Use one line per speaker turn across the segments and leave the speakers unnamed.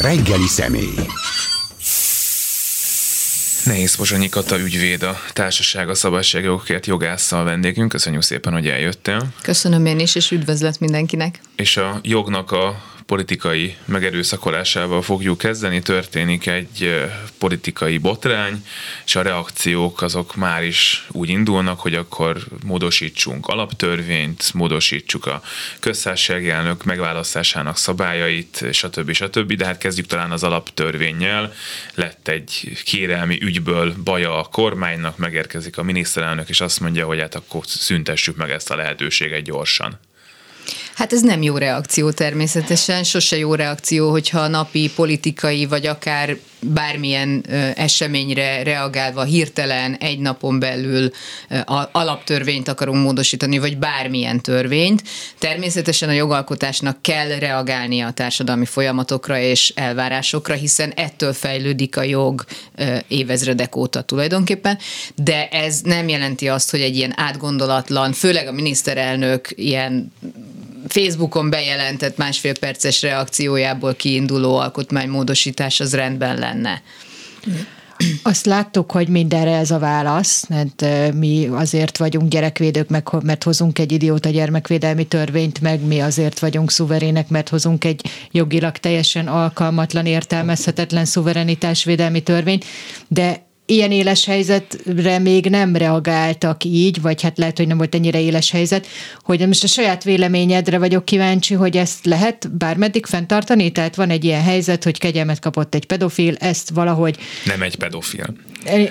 Reggeli személy.
Nehéz Pozsonyi Kata ügyvéd, a Társaság a Szabadságjogokért jogásszal vendégünk. Köszönjük szépen, hogy eljöttél.
Köszönöm én is, és üdvözlet mindenkinek.
És a jognak a politikai megerőszakolásával fogjuk kezdeni. Történik egy politikai botrány, és a reakciók azok már is úgy indulnak, hogy akkor módosítsunk alaptörvényt, módosítsuk a köztársasági elnök megválasztásának szabályait, stb. stb. De hát kezdjük talán az alaptörvényel. Lett egy kérelmi ügyből baja a kormánynak, megérkezik a miniszterelnök, és azt mondja, hogy hát akkor szüntessük meg ezt a lehetőséget gyorsan.
Hát ez nem jó reakció természetesen, sose jó reakció, hogyha napi politikai vagy akár bármilyen eseményre reagálva hirtelen egy napon belül alaptörvényt akarunk módosítani, vagy bármilyen törvényt. Természetesen a jogalkotásnak kell reagálnia a társadalmi folyamatokra és elvárásokra, hiszen ettől fejlődik a jog évezredek óta tulajdonképpen, de ez nem jelenti azt, hogy egy ilyen átgondolatlan, főleg a miniszterelnök ilyen Facebookon bejelentett másfél perces reakciójából kiinduló alkotmánymódosítás az rendben lenne.
Azt láttuk, hogy mindenre ez a válasz, mert mi azért vagyunk gyerekvédők, mert hozunk egy idióta gyermekvédelmi törvényt, meg mi azért vagyunk szuverének, mert hozunk egy jogilag teljesen alkalmatlan, értelmezhetetlen szuverenitásvédelmi törvényt, de ilyen éles helyzetre még nem reagáltak így, vagy hát lehet, hogy nem volt ennyire éles helyzet, hogy most a saját véleményedre vagyok kíváncsi, hogy ezt lehet bármeddig fenntartani? Tehát van egy ilyen helyzet, hogy kegyelmet kapott egy pedofil, ezt valahogy...
Nem egy pedofil.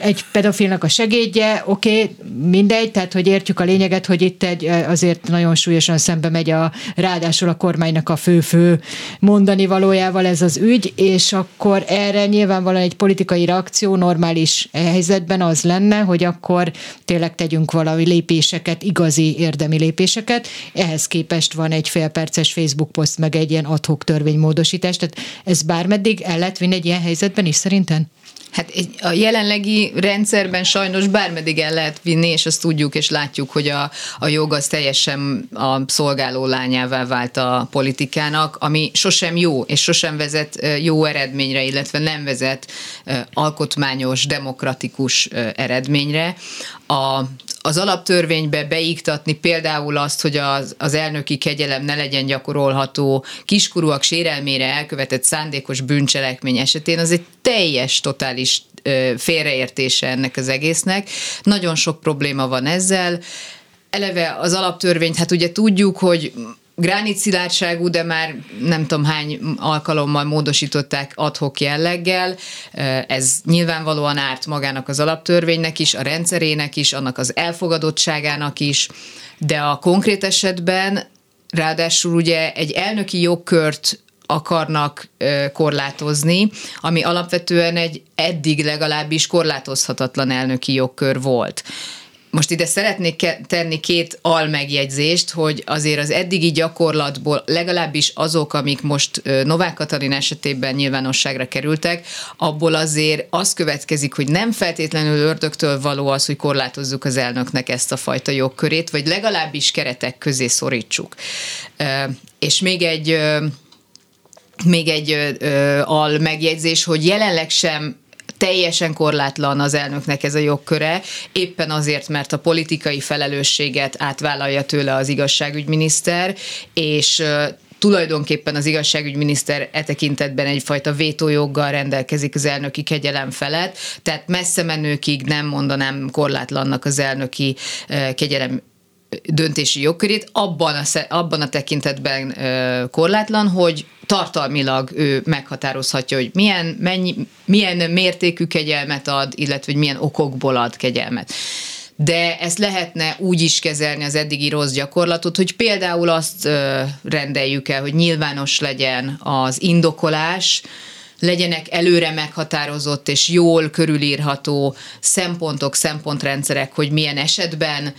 Egy pedofilnak a segédje, oké, okay, mindegy, tehát hogy értjük a lényeget, hogy itt egy azért nagyon súlyosan szembe megy a ráadásul a kormánynak a fő-fő mondani valójával ez az ügy, és akkor erre nyilvánvalóan egy politikai reakció normális E helyzetben az lenne, hogy akkor tényleg tegyünk valami lépéseket, igazi érdemi lépéseket. Ehhez képest van egy félperces Facebook poszt, meg egy ilyen adhok törvénymódosítás. Tehát ez bármeddig el lehet vinni egy ilyen helyzetben is szerintem?
Hát a jelenlegi rendszerben sajnos bármeddig el lehet vinni, és azt tudjuk és látjuk, hogy a, a jog az teljesen a szolgáló lányává vált a politikának, ami sosem jó, és sosem vezet jó eredményre, illetve nem vezet alkotmányos, demokratikus eredményre. A, az alaptörvénybe beiktatni például azt, hogy az, az elnöki kegyelem ne legyen gyakorolható kiskorúak sérelmére elkövetett szándékos bűncselekmény esetén, az egy teljes, totális félreértése ennek az egésznek. Nagyon sok probléma van ezzel. Eleve az alaptörvényt, hát ugye tudjuk, hogy gránit de már nem tudom hány alkalommal módosították adhok jelleggel. Ez nyilvánvalóan árt magának az alaptörvénynek is, a rendszerének is, annak az elfogadottságának is, de a konkrét ráadásul ugye egy elnöki jogkört akarnak korlátozni, ami alapvetően egy eddig legalábbis korlátozhatatlan elnöki jogkör volt. Most ide szeretnék tenni két almegjegyzést, hogy azért az eddigi gyakorlatból legalábbis azok, amik most Novák Katalin esetében nyilvánosságra kerültek, abból azért az következik, hogy nem feltétlenül ördögtől való az, hogy korlátozzuk az elnöknek ezt a fajta jogkörét, vagy legalábbis keretek közé szorítsuk. És még egy még egy al megjegyzés, hogy jelenleg sem teljesen korlátlan az elnöknek ez a jogköre, éppen azért, mert a politikai felelősséget átvállalja tőle az igazságügyminiszter, és tulajdonképpen az igazságügyminiszter e tekintetben egyfajta vétójoggal rendelkezik az elnöki kegyelem felett, tehát messze menőkig nem mondanám korlátlannak az elnöki kegyelem döntési jogkörét, abban a, abban a tekintetben korlátlan, hogy tartalmilag ő meghatározhatja, hogy milyen, mennyi, milyen mértékű kegyelmet ad, illetve hogy milyen okokból ad kegyelmet. De ezt lehetne úgy is kezelni az eddigi rossz gyakorlatot, hogy például azt rendeljük el, hogy nyilvános legyen az indokolás, legyenek előre meghatározott és jól körülírható szempontok, szempontrendszerek, hogy milyen esetben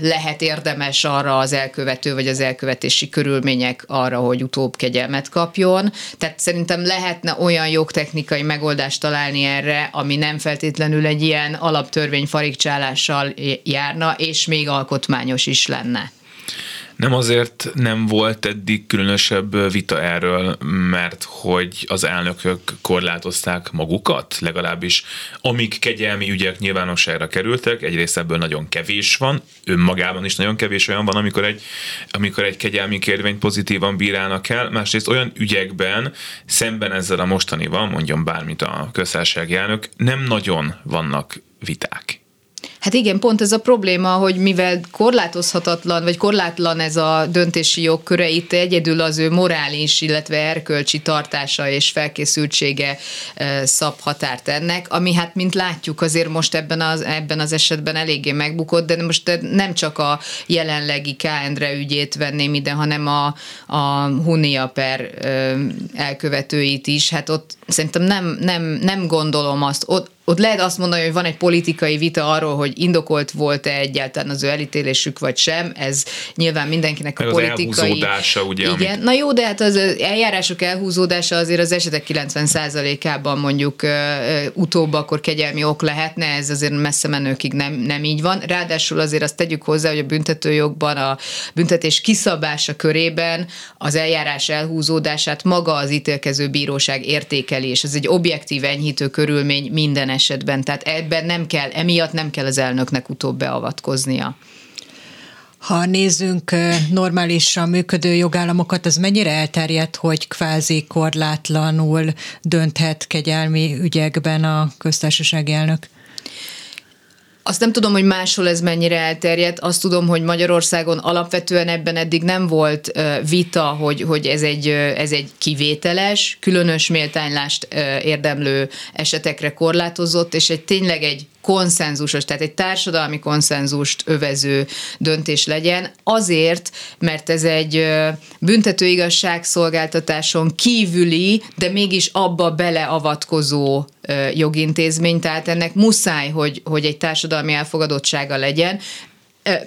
lehet érdemes arra az elkövető, vagy az elkövetési körülmények arra, hogy utóbb kegyelmet kapjon. Tehát szerintem lehetne olyan jogtechnikai megoldást találni erre, ami nem feltétlenül egy ilyen alaptörvény farigcsálással járna, és még alkotmányos is lenne.
Nem azért nem volt eddig különösebb vita erről, mert hogy az elnökök korlátozták magukat, legalábbis amik kegyelmi ügyek nyilvánosságra kerültek, egyrészt ebből nagyon kevés van, önmagában is nagyon kevés olyan van, amikor egy, amikor egy kegyelmi kérvényt pozitívan bírálnak el, másrészt olyan ügyekben szemben ezzel a mostanival, mondjon bármit a köztársasági elnök, nem nagyon vannak viták.
Hát igen, pont ez a probléma, hogy mivel korlátozhatatlan, vagy korlátlan ez a döntési jogköre, itt egyedül az ő morális, illetve erkölcsi tartása és felkészültsége szab határt ennek, ami hát, mint látjuk, azért most ebben az, ebben az esetben eléggé megbukott, de most nem csak a jelenlegi K. Endre ügyét venném ide, hanem a, a Hunia per elkövetőit is. Hát ott szerintem nem, nem, nem gondolom azt, ott, ott lehet azt mondani, hogy van egy politikai vita arról, hogy indokolt volt-e egyáltalán az ő elítélésük, vagy sem. Ez nyilván mindenkinek a Meg politikai...
Az ugye?
Igen, amit... na jó, de hát az eljárások elhúzódása azért az esetek 90%-ában mondjuk utóbb akkor kegyelmi ok lehetne, ez azért messze menőkig nem, nem így van. Ráadásul azért azt tegyük hozzá, hogy a büntetőjogban a büntetés kiszabása körében az eljárás elhúzódását maga az ítélkező bíróság értékeli, és ez egy objektív enyhítő körülmény minden esetben. Tehát ebben nem kell, emiatt nem kell az elnöknek utóbb beavatkoznia.
Ha nézzünk normálisan működő jogállamokat, az mennyire elterjedt, hogy kvázi korlátlanul dönthet kegyelmi ügyekben a köztársasági elnök?
Azt nem tudom, hogy máshol ez mennyire elterjedt, azt tudom, hogy Magyarországon alapvetően ebben eddig nem volt vita, hogy, hogy ez, egy, ez egy kivételes, különös méltánylást érdemlő esetekre korlátozott, és egy tényleg egy konszenzusos, tehát egy társadalmi konszenzust övező döntés legyen, azért, mert ez egy büntető igazságszolgáltatáson kívüli, de mégis abba beleavatkozó jogintézmény, tehát ennek muszáj, hogy, hogy egy társadalmi elfogadottsága legyen,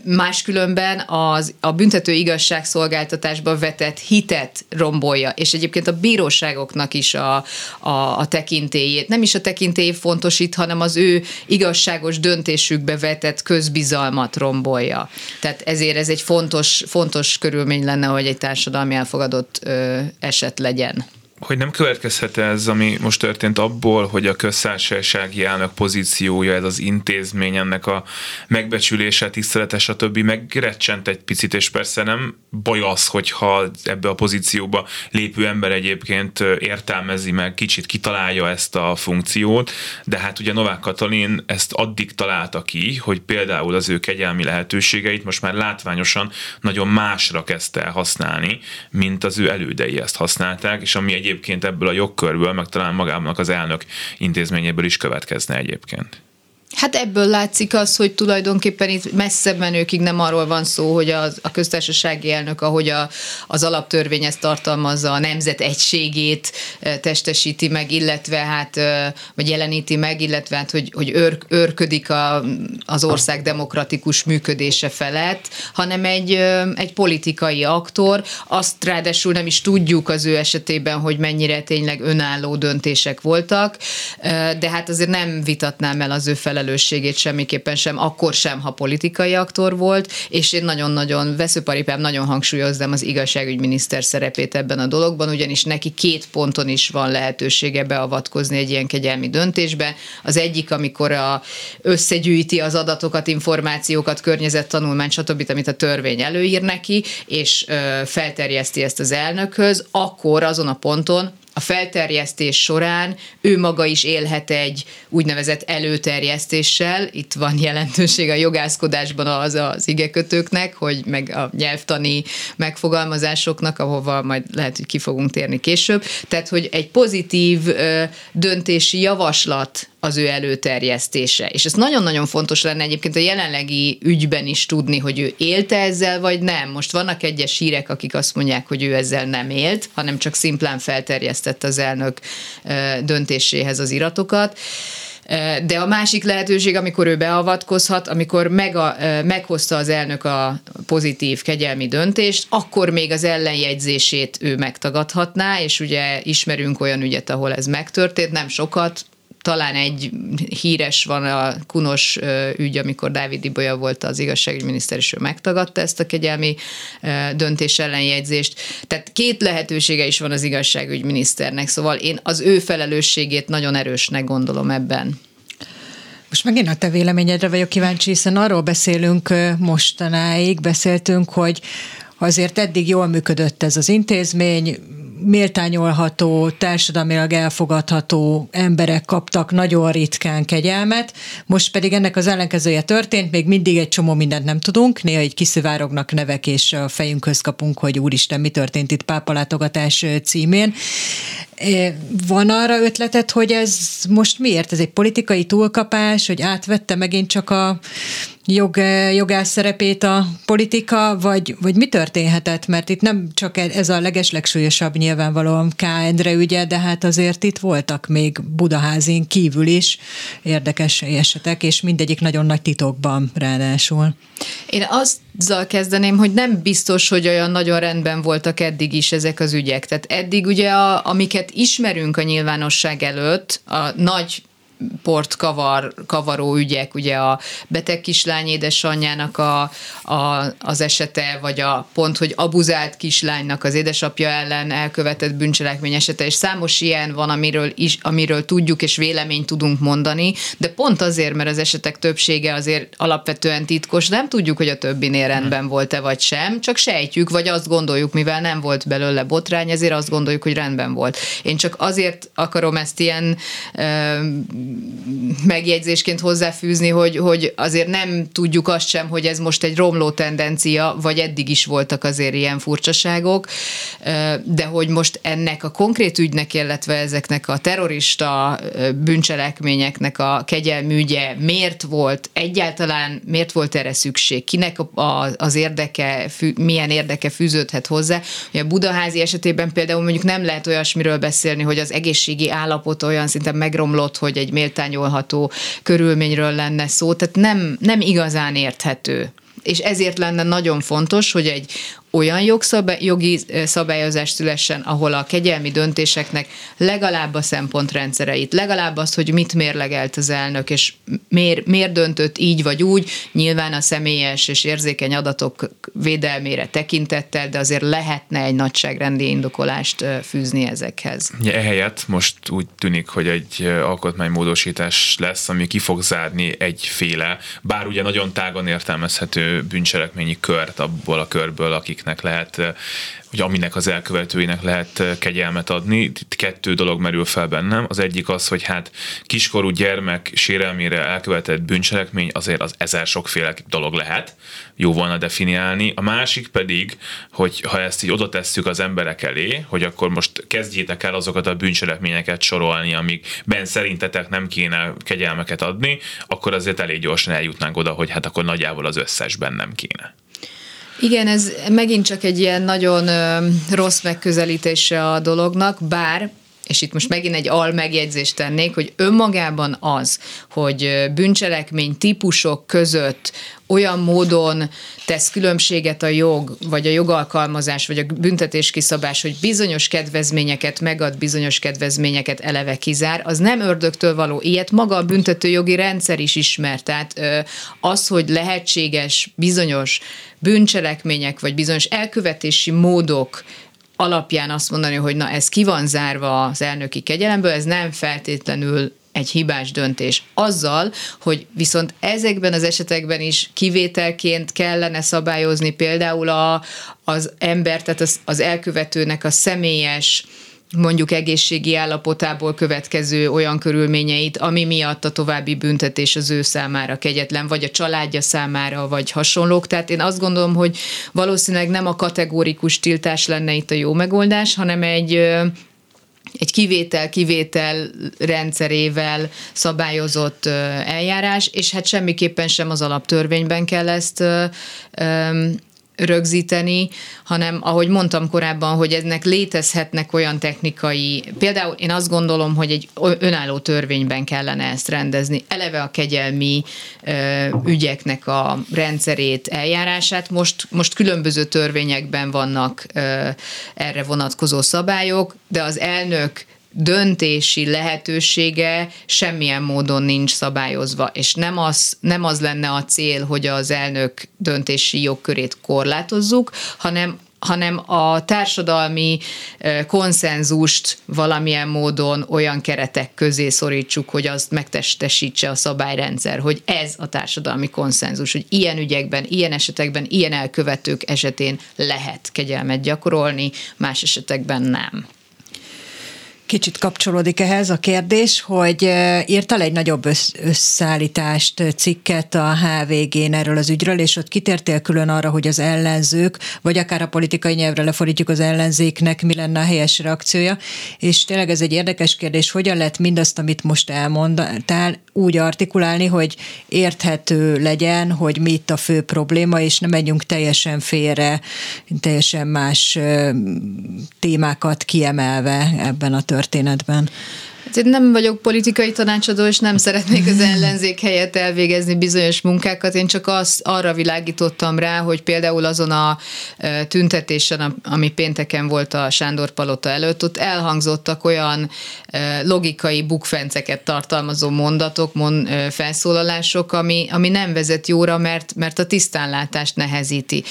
máskülönben az, a büntető igazságszolgáltatásba vetett hitet rombolja, és egyébként a bíróságoknak is a, a, a tekintélyét, nem is a tekintély fontosít, hanem az ő igazságos döntésükbe vetett közbizalmat rombolja. Tehát ezért ez egy fontos, fontos körülmény lenne, hogy egy társadalmi elfogadott ö, eset legyen
hogy nem következhet ez, ami most történt abból, hogy a közszársasági elnök pozíciója, ez az intézmény, ennek a megbecsülése, tisztelete, stb. megrecsent egy picit, és persze nem baj az, hogyha ebbe a pozícióba lépő ember egyébként értelmezi meg, kicsit kitalálja ezt a funkciót, de hát ugye Novák Katalin ezt addig találta ki, hogy például az ő kegyelmi lehetőségeit most már látványosan nagyon másra kezdte el használni, mint az ő elődei ezt használták, és ami egy egyébként ebből a jogkörből, meg talán magának az elnök intézményéből is következne egyébként.
Hát ebből látszik az, hogy tulajdonképpen itt messzebb menőkig nem arról van szó, hogy az, a köztársasági elnök, ahogy a, az alaptörvény ezt tartalmazza, a nemzet egységét testesíti meg, illetve hát, vagy jeleníti meg, illetve hát, hogy, hogy őr, őrködik a, az ország demokratikus működése felett, hanem egy, egy politikai aktor. Azt ráadásul nem is tudjuk az ő esetében, hogy mennyire tényleg önálló döntések voltak, de hát azért nem vitatnám el az ő felelősségét felelősségét semmiképpen sem, akkor sem, ha politikai aktor volt, és én nagyon-nagyon, veszőparipám nagyon hangsúlyozzam az igazságügyminiszter szerepét ebben a dologban, ugyanis neki két ponton is van lehetősége beavatkozni egy ilyen kegyelmi döntésbe. Az egyik, amikor a, összegyűjti az adatokat, információkat, környezettanulmány, stb., amit a törvény előír neki, és ö, felterjeszti ezt az elnökhöz, akkor azon a ponton, a felterjesztés során ő maga is élhet egy úgynevezett előterjesztéssel. Itt van jelentőség a jogászkodásban az az igekötőknek, hogy meg a nyelvtani megfogalmazásoknak, ahova majd lehet, hogy ki fogunk térni később. Tehát, hogy egy pozitív döntési javaslat az ő előterjesztése. És ez nagyon-nagyon fontos lenne egyébként a jelenlegi ügyben is tudni, hogy ő élte ezzel, vagy nem. Most vannak egyes hírek, akik azt mondják, hogy ő ezzel nem élt, hanem csak szimplán felterjesztett az elnök döntéséhez az iratokat. De a másik lehetőség, amikor ő beavatkozhat, amikor meg a, meghozta az elnök a pozitív kegyelmi döntést, akkor még az ellenjegyzését ő megtagadhatná, és ugye ismerünk olyan ügyet, ahol ez megtörtént, nem sokat, talán egy híres van a Kunos ügy, amikor Dávid Ibolya volt az igazságügyminiszter, és ő megtagadta ezt a kegyelmi döntés ellenjegyzést. Tehát két lehetősége is van az igazságügyminiszternek, szóval én az ő felelősségét nagyon erősnek gondolom ebben.
Most megint a te véleményedre vagyok kíváncsi, hiszen arról beszélünk mostanáig, beszéltünk, hogy azért eddig jól működött ez az intézmény, méltányolható, társadalmilag elfogadható emberek kaptak nagyon ritkán kegyelmet, most pedig ennek az ellenkezője történt, még mindig egy csomó mindent nem tudunk, néha egy kiszivárognak nevek, és a fejünkhöz kapunk, hogy úristen, mi történt itt pápalátogatás címén. Van arra ötletet, hogy ez most miért? Ez egy politikai túlkapás, hogy átvette megint csak a jog, jogász szerepét a politika, vagy, vagy mi történhetett? Mert itt nem csak e- ez a legeslegsúlyosabb nyilvánvalóan K. Endre ügye, de hát azért itt voltak még Budaházin kívül is érdekes esetek, és mindegyik nagyon nagy titokban ráadásul.
Én azzal kezdeném, hogy nem biztos, hogy olyan nagyon rendben voltak eddig is ezek az ügyek. Tehát eddig ugye, a, amiket ismerünk a nyilvánosság előtt, a nagy port kavar, kavaró ügyek, ugye a beteg kislány édesanyjának a, a, az esete, vagy a pont, hogy abuzált kislánynak az édesapja ellen elkövetett bűncselekmény esete, és számos ilyen van, amiről, is, amiről tudjuk és véleményt tudunk mondani, de pont azért, mert az esetek többsége azért alapvetően titkos, nem tudjuk, hogy a többinél rendben volt-e vagy sem, csak sejtjük, vagy azt gondoljuk, mivel nem volt belőle botrány, ezért azt gondoljuk, hogy rendben volt. Én csak azért akarom ezt ilyen megjegyzésként hozzáfűzni, hogy, hogy azért nem tudjuk azt sem, hogy ez most egy romló tendencia, vagy eddig is voltak azért ilyen furcsaságok, de hogy most ennek a konkrét ügynek, illetve ezeknek a terrorista bűncselekményeknek a kegyelműgye miért volt, egyáltalán miért volt erre szükség, kinek az érdeke, milyen érdeke fűződhet hozzá. Ugye a Budaházi esetében például mondjuk nem lehet olyasmiről beszélni, hogy az egészségi állapot olyan szinten megromlott, hogy egy méltányolható körülményről lenne szó, tehát nem, nem igazán érthető. És ezért lenne nagyon fontos, hogy egy olyan jogi szabályozás szülessen, ahol a kegyelmi döntéseknek legalább a szempontrendszereit, legalább azt, hogy mit mérlegelt az elnök, és miért, miért döntött így vagy úgy, nyilván a személyes és érzékeny adatok védelmére tekintettel, de azért lehetne egy nagyságrendi indokolást fűzni ezekhez.
Ehelyett most úgy tűnik, hogy egy alkotmánymódosítás lesz, ami ki fog zárni egyféle, bár ugye nagyon tágon értelmezhető bűncselekményi kört abból a körből, akik akiknek lehet, vagy aminek az elkövetőinek lehet kegyelmet adni. Itt kettő dolog merül fel bennem. Az egyik az, hogy hát kiskorú gyermek sérelmére elkövetett bűncselekmény azért az ezer sokféle dolog lehet, jó volna definiálni. A másik pedig, hogy ha ezt így oda tesszük az emberek elé, hogy akkor most kezdjétek el azokat a bűncselekményeket sorolni, amikben szerintetek nem kéne kegyelmeket adni, akkor azért elég gyorsan eljutnánk oda, hogy hát akkor nagyjából az összesben nem kéne.
Igen, ez megint csak egy ilyen nagyon rossz megközelítése a dolognak, bár és itt most megint egy al megjegyzést tennék, hogy önmagában az, hogy bűncselekmény típusok között olyan módon tesz különbséget a jog, vagy a jogalkalmazás, vagy a büntetés kiszabás, hogy bizonyos kedvezményeket megad, bizonyos kedvezményeket eleve kizár, az nem ördögtől való. Ilyet maga a büntetőjogi rendszer is ismer. Tehát az, hogy lehetséges bizonyos bűncselekmények, vagy bizonyos elkövetési módok alapján azt mondani, hogy na ez ki van zárva az elnöki kegyelemből, ez nem feltétlenül egy hibás döntés. Azzal, hogy viszont ezekben az esetekben is kivételként kellene szabályozni például a, az ember, tehát az, az elkövetőnek a személyes mondjuk egészségi állapotából következő olyan körülményeit, ami miatt a további büntetés az ő számára kegyetlen, vagy a családja számára, vagy hasonlók. Tehát én azt gondolom, hogy valószínűleg nem a kategórikus tiltás lenne itt a jó megoldás, hanem egy egy kivétel-kivétel rendszerével szabályozott eljárás, és hát semmiképpen sem az alaptörvényben kell ezt rögzíteni, hanem ahogy mondtam korábban, hogy ennek létezhetnek olyan technikai, például én azt gondolom, hogy egy önálló törvényben kellene ezt rendezni, eleve a kegyelmi ö, ügyeknek a rendszerét, eljárását, most, most különböző törvényekben vannak ö, erre vonatkozó szabályok, de az elnök döntési lehetősége semmilyen módon nincs szabályozva, és nem az, nem az lenne a cél, hogy az elnök döntési jogkörét korlátozzuk, hanem hanem a társadalmi konszenzust valamilyen módon olyan keretek közé szorítsuk, hogy azt megtestesítse a szabályrendszer, hogy ez a társadalmi konszenzus, hogy ilyen ügyekben, ilyen esetekben, ilyen elkövetők esetén lehet kegyelmet gyakorolni, más esetekben nem.
Kicsit kapcsolódik ehhez a kérdés, hogy írtál egy nagyobb összeállítást, cikket a HVG-n erről az ügyről, és ott kitértél külön arra, hogy az ellenzők, vagy akár a politikai nyelvre lefordítjuk az ellenzéknek, mi lenne a helyes reakciója. És tényleg ez egy érdekes kérdés, hogyan lehet mindazt, amit most elmondtál, úgy artikulálni, hogy érthető legyen, hogy mi itt a fő probléma, és ne menjünk teljesen félre, teljesen más témákat kiemelve ebben a történetben.
Hát én nem vagyok politikai tanácsadó, és nem szeretnék az ellenzék helyett elvégezni bizonyos munkákat. Én csak azt arra világítottam rá, hogy például azon a tüntetésen, ami pénteken volt a Sándor Palota előtt, ott elhangzottak olyan logikai bukfenceket tartalmazó mondatok, mond, felszólalások, ami, ami nem vezet jóra, mert, mert a tisztánlátást nehezíti.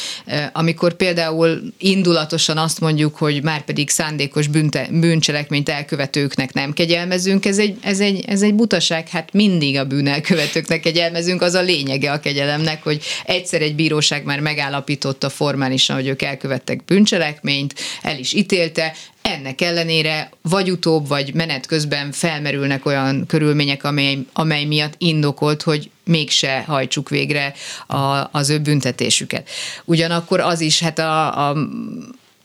Amikor például indulatosan azt mondjuk, hogy már pedig szándékos bűnte, bűncselekményt elkövetőknek nem kegyel, kegyelmezünk, ez egy, ez egy, ez egy butaság, hát mindig a bűnelkövetőknek kegyelmezünk, az a lényege a kegyelemnek, hogy egyszer egy bíróság már megállapította formálisan, hogy ők elkövettek bűncselekményt, el is ítélte, ennek ellenére vagy utóbb, vagy menet közben felmerülnek olyan körülmények, amely, amely miatt indokolt, hogy mégse hajtsuk végre a, az ő büntetésüket. Ugyanakkor az is, hát a, a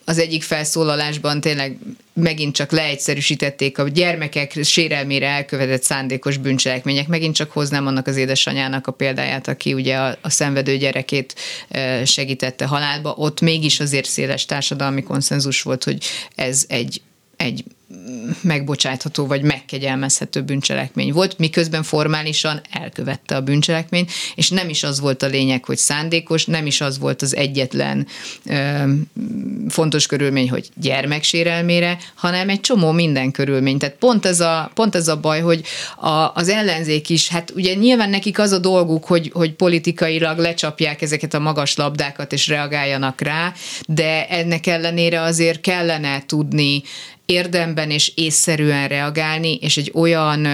az egyik felszólalásban tényleg megint csak leegyszerűsítették a gyermekek sérelmére elkövetett szándékos bűncselekmények. Megint csak hoznám annak az édesanyának a példáját, aki ugye a, a szenvedő gyerekét segítette halálba. Ott mégis azért széles társadalmi konszenzus volt, hogy ez egy egy megbocsátható vagy megkegyelmezhető bűncselekmény volt, miközben formálisan elkövette a bűncselekményt, és nem is az volt a lényeg, hogy szándékos, nem is az volt az egyetlen ö, fontos körülmény, hogy gyermeksérelmére, hanem egy csomó minden körülmény. Tehát pont ez a, pont ez a baj, hogy a, az ellenzék is, hát ugye nyilván nekik az a dolguk, hogy, hogy politikailag lecsapják ezeket a magas labdákat és reagáljanak rá, de ennek ellenére azért kellene tudni érdemben és észszerűen reagálni, és egy olyan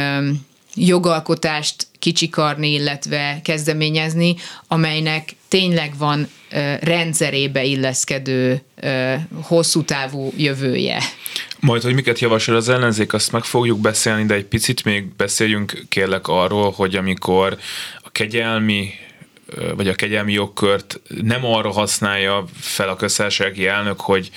jogalkotást kicsikarni, illetve kezdeményezni, amelynek tényleg van rendszerébe illeszkedő hosszú távú jövője.
Majd, hogy miket javasol az ellenzék, azt meg fogjuk beszélni, de egy picit még beszéljünk kérlek arról, hogy amikor a kegyelmi vagy a kegyelmi jogkört nem arra használja fel a köztársasági elnök, hogy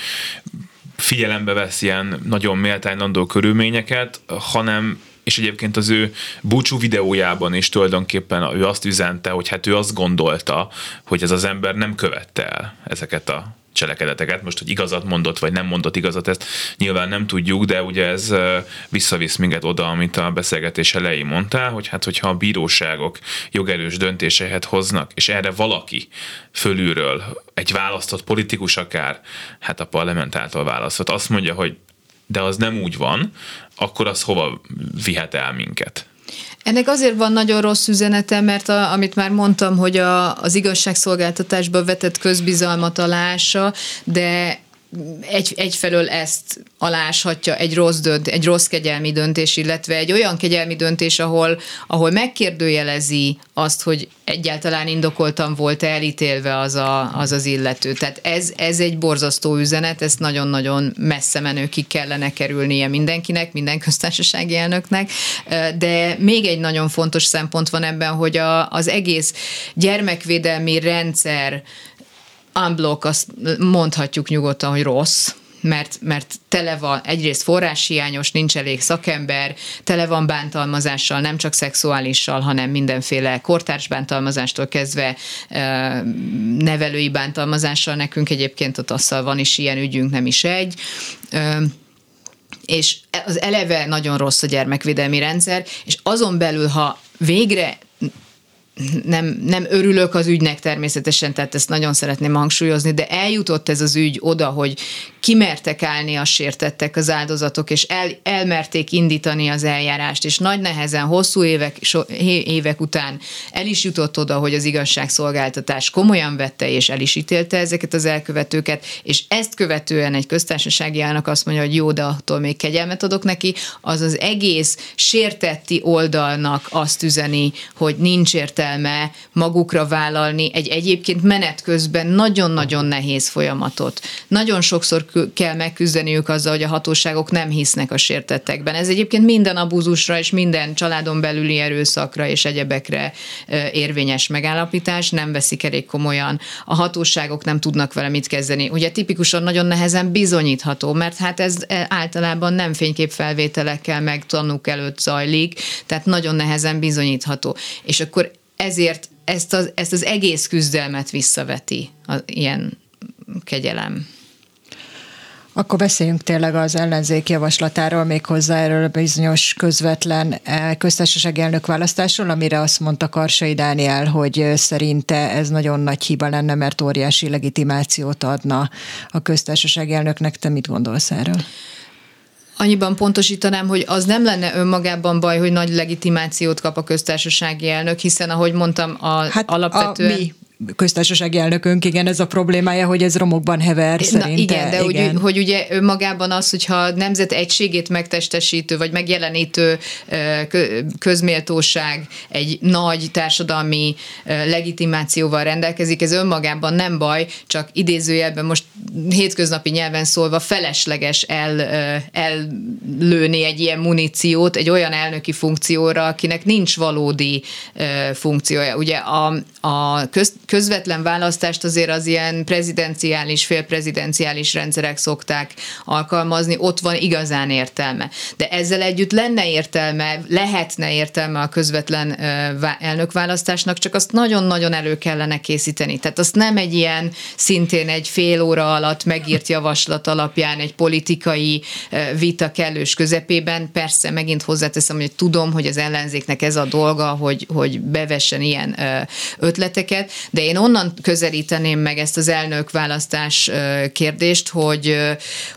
figyelembe vesz ilyen nagyon méltánylandó körülményeket, hanem és egyébként az ő búcsú videójában is tulajdonképpen ő azt üzente, hogy hát ő azt gondolta, hogy ez az ember nem követte el ezeket a cselekedeteket. Most, hogy igazat mondott, vagy nem mondott igazat, ezt nyilván nem tudjuk, de ugye ez visszavisz minket oda, amit a beszélgetés elején mondtál, hogy hát, hogyha a bíróságok jogerős döntéseket hoznak, és erre valaki fölülről, egy választott politikus akár, hát a parlament által választott, azt mondja, hogy de az nem úgy van, akkor az hova vihet el minket?
Ennek azért van nagyon rossz üzenete, mert a, amit már mondtam, hogy a, az igazságszolgáltatásba vetett közbizalmat alása, de egy, egyfelől ezt aláshatja egy rossz, dönt, egy rossz kegyelmi döntés, illetve egy olyan kegyelmi döntés, ahol, ahol megkérdőjelezi azt, hogy egyáltalán indokoltan volt elítélve az, a, az az illető. Tehát ez, ez egy borzasztó üzenet, ezt nagyon-nagyon messze menőkig kellene kerülnie mindenkinek, minden köztársasági elnöknek, de még egy nagyon fontos szempont van ebben, hogy a, az egész gyermekvédelmi rendszer unblock azt mondhatjuk nyugodtan, hogy rossz, mert, mert tele van, egyrészt forráshiányos, nincs elég szakember, tele van bántalmazással, nem csak szexuálissal, hanem mindenféle kortárs bántalmazástól kezdve nevelői bántalmazással. Nekünk egyébként a tasszal van is ilyen ügyünk, nem is egy és az eleve nagyon rossz a gyermekvédelmi rendszer, és azon belül, ha végre nem, nem örülök az ügynek természetesen, tehát ezt nagyon szeretném hangsúlyozni, de eljutott ez az ügy oda, hogy kimertek állni a sértettek az áldozatok, és el, elmerték indítani az eljárást, és nagy nehezen, hosszú évek, so, évek után el is jutott oda, hogy az igazságszolgáltatás komolyan vette és el is ítélte ezeket az elkövetőket, és ezt követően egy köztársasági elnök azt mondja, hogy jó, de attól még kegyelmet adok neki, az az egész sértetti oldalnak azt üzeni, hogy nincs értelme magukra vállalni egy egyébként menet közben nagyon-nagyon nehéz folyamatot. Nagyon sokszor kell megküzdeniük azzal, hogy a hatóságok nem hisznek a sértettekben. Ez egyébként minden abúzusra és minden családon belüli erőszakra és egyebekre érvényes megállapítás, nem veszik elég komolyan. A hatóságok nem tudnak vele mit kezdeni. Ugye tipikusan nagyon nehezen bizonyítható, mert hát ez általában nem fényképfelvételekkel meg tanúk előtt zajlik, tehát nagyon nehezen bizonyítható. És akkor ezért ezt az, ezt az egész küzdelmet visszaveti a, ilyen kegyelem.
Akkor beszéljünk tényleg az ellenzék javaslatáról, még hozzá erről a bizonyos közvetlen eh, köztársaság elnök választásról, amire azt mondta Karsai Dániel, hogy eh, szerinte ez nagyon nagy hiba lenne, mert óriási legitimációt adna a köztársaság elnöknek. Te mit gondolsz erről?
Annyiban pontosítanám, hogy az nem lenne önmagában baj, hogy nagy legitimációt kap a köztársasági elnök, hiszen ahogy mondtam, a, hát alapvetően...
A mi köztársasági elnökünk, igen, ez a problémája, hogy ez romokban hever szerinte.
Na, igen, de igen. Hogy, hogy ugye magában az, hogyha nemzet egységét megtestesítő, vagy megjelenítő közméltóság egy nagy társadalmi legitimációval rendelkezik, ez önmagában nem baj, csak idézőjelben most hétköznapi nyelven szólva felesleges el, ellőni egy ilyen muníciót egy olyan elnöki funkcióra, akinek nincs valódi funkciója. Ugye a, a köz, közvetlen választást azért az ilyen prezidenciális, félprezidenciális rendszerek szokták alkalmazni, ott van igazán értelme. De ezzel együtt lenne értelme, lehetne értelme a közvetlen elnökválasztásnak, csak azt nagyon-nagyon elő kellene készíteni. Tehát azt nem egy ilyen szintén egy fél óra alatt megírt javaslat alapján egy politikai vita kellős közepében. Persze megint hozzáteszem, hogy tudom, hogy az ellenzéknek ez a dolga, hogy, hogy bevessen ilyen ötleteket, de én onnan közelíteném meg ezt az elnök választás kérdést, hogy,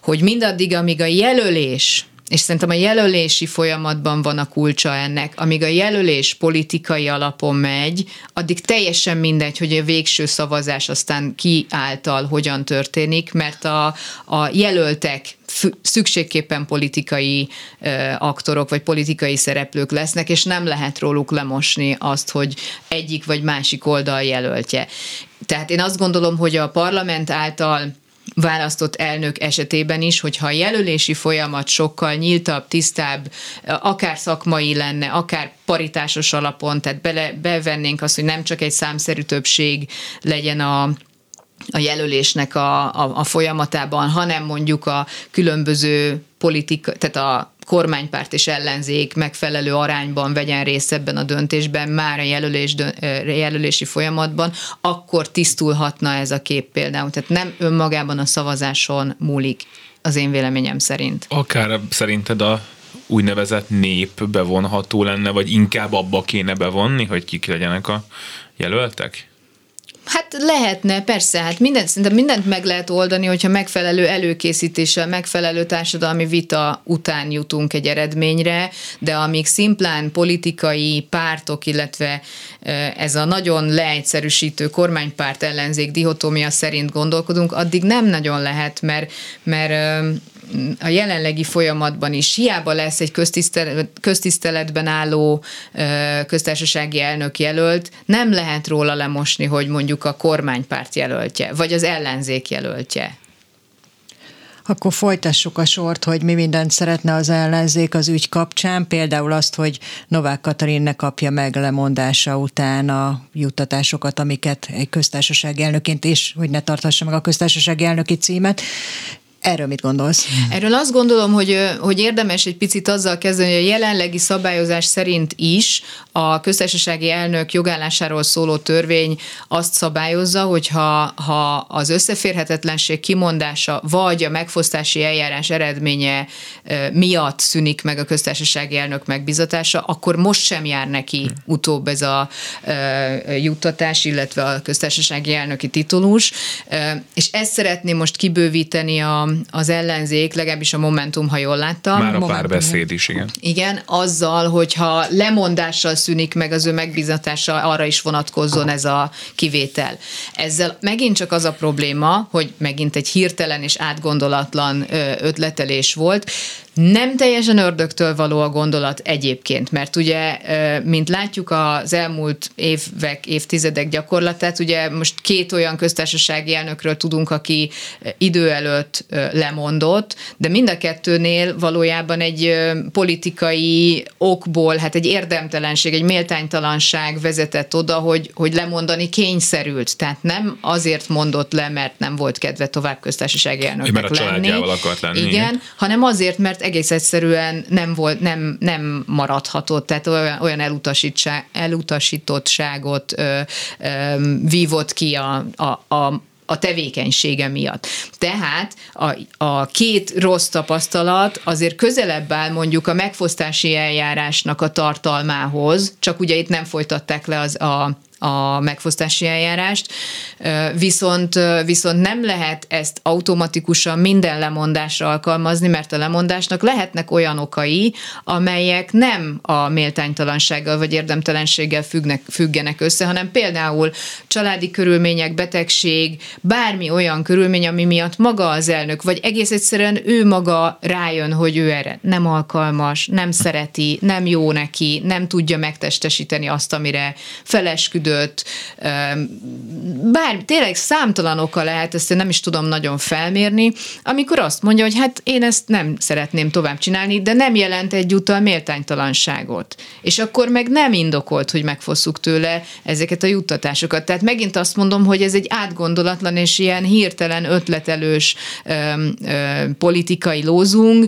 hogy mindaddig, amíg a jelölés és szerintem a jelölési folyamatban van a kulcsa ennek. Amíg a jelölés politikai alapon megy, addig teljesen mindegy, hogy a végső szavazás aztán ki által hogyan történik, mert a, a jelöltek szükségképpen politikai aktorok vagy politikai szereplők lesznek, és nem lehet róluk lemosni azt, hogy egyik vagy másik oldal jelöltje. Tehát én azt gondolom, hogy a parlament által választott elnök esetében is, hogyha a jelölési folyamat sokkal nyíltabb, tisztább, akár szakmai lenne, akár paritásos alapon, tehát bele, bevennénk azt, hogy nem csak egy számszerű többség legyen a a jelölésnek a, a, a folyamatában, hanem mondjuk a különböző politika, tehát a kormánypárt és ellenzék megfelelő arányban vegyen részt ebben a döntésben, már a jelölés, jelölési folyamatban, akkor tisztulhatna ez a kép például. Tehát nem önmagában a szavazáson múlik, az én véleményem szerint.
Akár szerinted a úgynevezett nép bevonható lenne, vagy inkább abba kéne bevonni, hogy kik legyenek a jelöltek?
Hát lehetne, persze, hát mindent, szerintem mindent meg lehet oldani, hogyha megfelelő előkészítéssel, megfelelő társadalmi vita után jutunk egy eredményre, de amíg szimplán politikai pártok, illetve ez a nagyon leegyszerűsítő kormánypárt ellenzék dihotómia szerint gondolkodunk, addig nem nagyon lehet, mert, mert a jelenlegi folyamatban is hiába lesz egy köztisztelet, köztiszteletben álló köztársasági elnök jelölt, nem lehet róla lemosni, hogy mondjuk a kormánypárt jelöltje, vagy az ellenzék jelöltje.
Akkor folytassuk a sort, hogy mi mindent szeretne az ellenzék az ügy kapcsán, például azt, hogy Novák Katalin ne kapja meg lemondása után a juttatásokat, amiket egy köztársaság elnöként, és hogy ne tarthassa meg a köztársaság elnöki címet. Erről mit gondolsz?
Erről azt gondolom, hogy, hogy érdemes egy picit azzal kezdeni, hogy a jelenlegi szabályozás szerint is a köztársasági elnök jogállásáról szóló törvény azt szabályozza, hogy ha, ha az összeférhetetlenség kimondása vagy a megfosztási eljárás eredménye miatt szűnik meg a köztársasági elnök megbizatása, akkor most sem jár neki utóbb ez a juttatás, illetve a köztársasági elnöki titulus, és ezt szeretném most kibővíteni a az ellenzék, legalábbis a Momentum, ha jól láttam.
Már a párbeszéd is, igen.
Igen, azzal, hogyha lemondással szűnik meg az ő megbizatása, arra is vonatkozzon ez a kivétel. Ezzel megint csak az a probléma, hogy megint egy hirtelen és átgondolatlan ötletelés volt, nem teljesen ördögtől való a gondolat egyébként, mert ugye, mint látjuk az elmúlt évek, évtizedek gyakorlatát, ugye most két olyan köztársasági elnökről tudunk, aki idő előtt lemondott, de mind a kettőnél valójában egy politikai okból, hát egy érdemtelenség, egy méltánytalanság vezetett oda, hogy, hogy lemondani kényszerült. Tehát nem azért mondott le, mert nem volt kedve tovább köztársasági elnöknek
mert a lenni. akart lenni.
Igen, hanem azért, mert egész egyszerűen nem volt, nem, nem maradhatott, tehát olyan, olyan elutasítottságot ö, ö, vívott ki a, a, a a tevékenysége miatt. Tehát a, a két rossz tapasztalat azért közelebb áll mondjuk a megfosztási eljárásnak a tartalmához, csak ugye itt nem folytatták le az a a megfosztási eljárást, viszont, viszont nem lehet ezt automatikusan minden lemondásra alkalmazni, mert a lemondásnak lehetnek olyan okai, amelyek nem a méltánytalansággal vagy érdemtelenséggel függnek, függenek össze, hanem például családi körülmények, betegség, bármi olyan körülmény, ami miatt maga az elnök, vagy egész egyszerűen ő maga rájön, hogy ő erre nem alkalmas, nem szereti, nem jó neki, nem tudja megtestesíteni azt, amire felesküdő küzdött, bár tényleg számtalan oka lehet, ezt én nem is tudom nagyon felmérni, amikor azt mondja, hogy hát én ezt nem szeretném tovább csinálni, de nem jelent egyúttal méltánytalanságot. És akkor meg nem indokolt, hogy megfosszuk tőle ezeket a juttatásokat. Tehát megint azt mondom, hogy ez egy átgondolatlan és ilyen hirtelen ötletelős ö, ö, politikai lózung,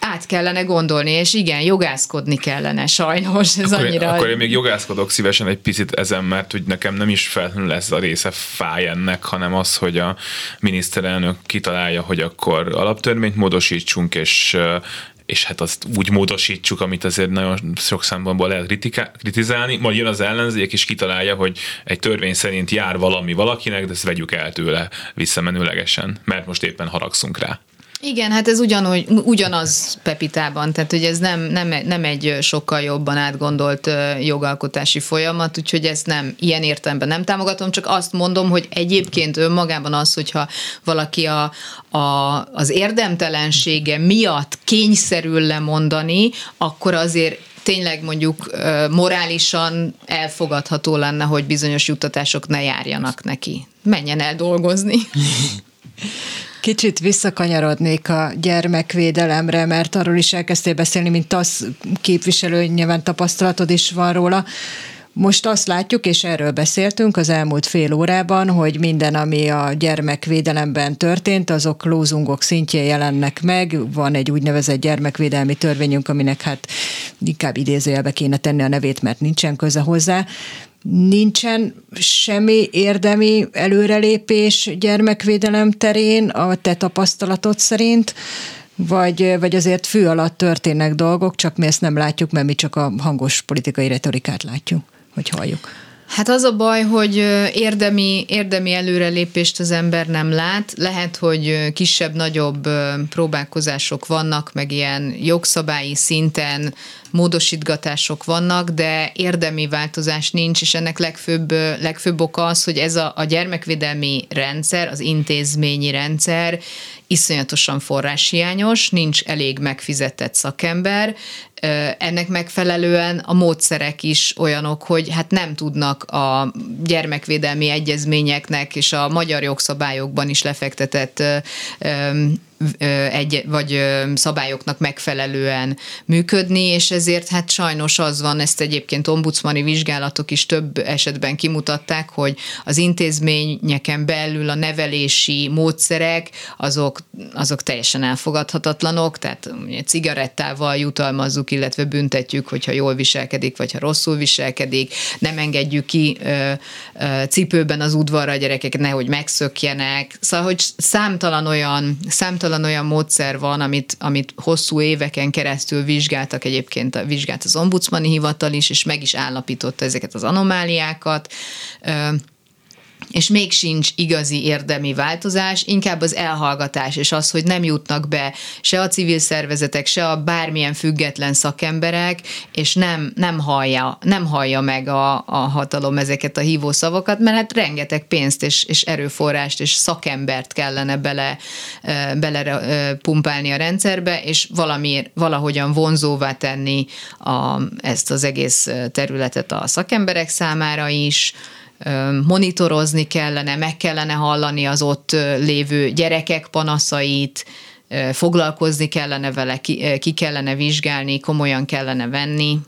át kellene gondolni, és igen, jogászkodni kellene, sajnos. Ez
akkor,
annyira...
Akkor én még jogászkodok szívesen egy picit ezen, mert hogy nekem nem is feltétlenül lesz a része fáj ennek, hanem az, hogy a miniszterelnök kitalálja, hogy akkor alaptörvényt módosítsunk, és és hát azt úgy módosítsuk, amit azért nagyon sok szempontból lehet kritika- kritizálni, majd jön az ellenzék, és kitalálja, hogy egy törvény szerint jár valami valakinek, de ezt vegyük el tőle visszamenőlegesen, mert most éppen haragszunk rá.
Igen, hát ez ugyanúgy, ugyanaz Pepitában, tehát hogy ez nem, nem, nem egy sokkal jobban átgondolt jogalkotási folyamat, úgyhogy ezt nem ilyen értelemben nem támogatom, csak azt mondom, hogy egyébként önmagában az, hogyha valaki a, a, az érdemtelensége miatt kényszerül lemondani, akkor azért tényleg mondjuk morálisan elfogadható lenne, hogy bizonyos juttatások ne járjanak neki. Menjen el dolgozni.
Kicsit visszakanyarodnék a gyermekvédelemre, mert arról is elkezdtél beszélni, mint az képviselő, nyilván tapasztalatod is van róla. Most azt látjuk, és erről beszéltünk az elmúlt fél órában, hogy minden, ami a gyermekvédelemben történt, azok lózungok szintjén jelennek meg. Van egy úgynevezett gyermekvédelmi törvényünk, aminek hát inkább idézőjelbe kéne tenni a nevét, mert nincsen köze hozzá nincsen semmi érdemi előrelépés gyermekvédelem terén a te tapasztalatod szerint, vagy, vagy azért fű alatt történnek dolgok, csak mi ezt nem látjuk, mert mi csak a hangos politikai retorikát látjuk, hogy halljuk.
Hát az a baj, hogy érdemi, érdemi előrelépést az ember nem lát. Lehet, hogy kisebb-nagyobb próbálkozások vannak, meg ilyen jogszabályi szinten módosítgatások vannak, de érdemi változás nincs, és ennek legfőbb, legfőbb oka az, hogy ez a, a gyermekvédelmi rendszer, az intézményi rendszer iszonyatosan forráshiányos, nincs elég megfizetett szakember, ennek megfelelően a módszerek is olyanok, hogy hát nem tudnak a gyermekvédelmi egyezményeknek és a magyar jogszabályokban is lefektetett egy, vagy szabályoknak megfelelően működni, és ezért hát sajnos az van, ezt egyébként ombudsmani vizsgálatok is több esetben kimutatták, hogy az intézményeken belül a nevelési módszerek azok, azok teljesen elfogadhatatlanok, tehát cigarettával jutalmazzuk, illetve büntetjük, hogyha jól viselkedik, vagy ha rosszul viselkedik, nem engedjük ki ö, ö, cipőben az udvarra a gyerekeket, nehogy megszökjenek, szóval, hogy számtalan olyan, számtalan számtalan olyan módszer van, amit, amit hosszú éveken keresztül vizsgáltak egyébként, vizsgált az ombudsmani hivatal is, és meg is állapította ezeket az anomáliákat és még sincs igazi érdemi változás, inkább az elhallgatás, és az, hogy nem jutnak be se a civil szervezetek, se a bármilyen független szakemberek, és nem, nem, hallja, nem hallja meg a, a hatalom ezeket a hívó szavakat, mert hát rengeteg pénzt és, és erőforrást és szakembert kellene bele, bele pumpálni a rendszerbe, és valami, valahogyan vonzóvá tenni a, ezt az egész területet a szakemberek számára is, monitorozni kellene, meg kellene hallani az ott lévő gyerekek panaszait, foglalkozni kellene vele, ki, kellene vizsgálni, komolyan kellene venni.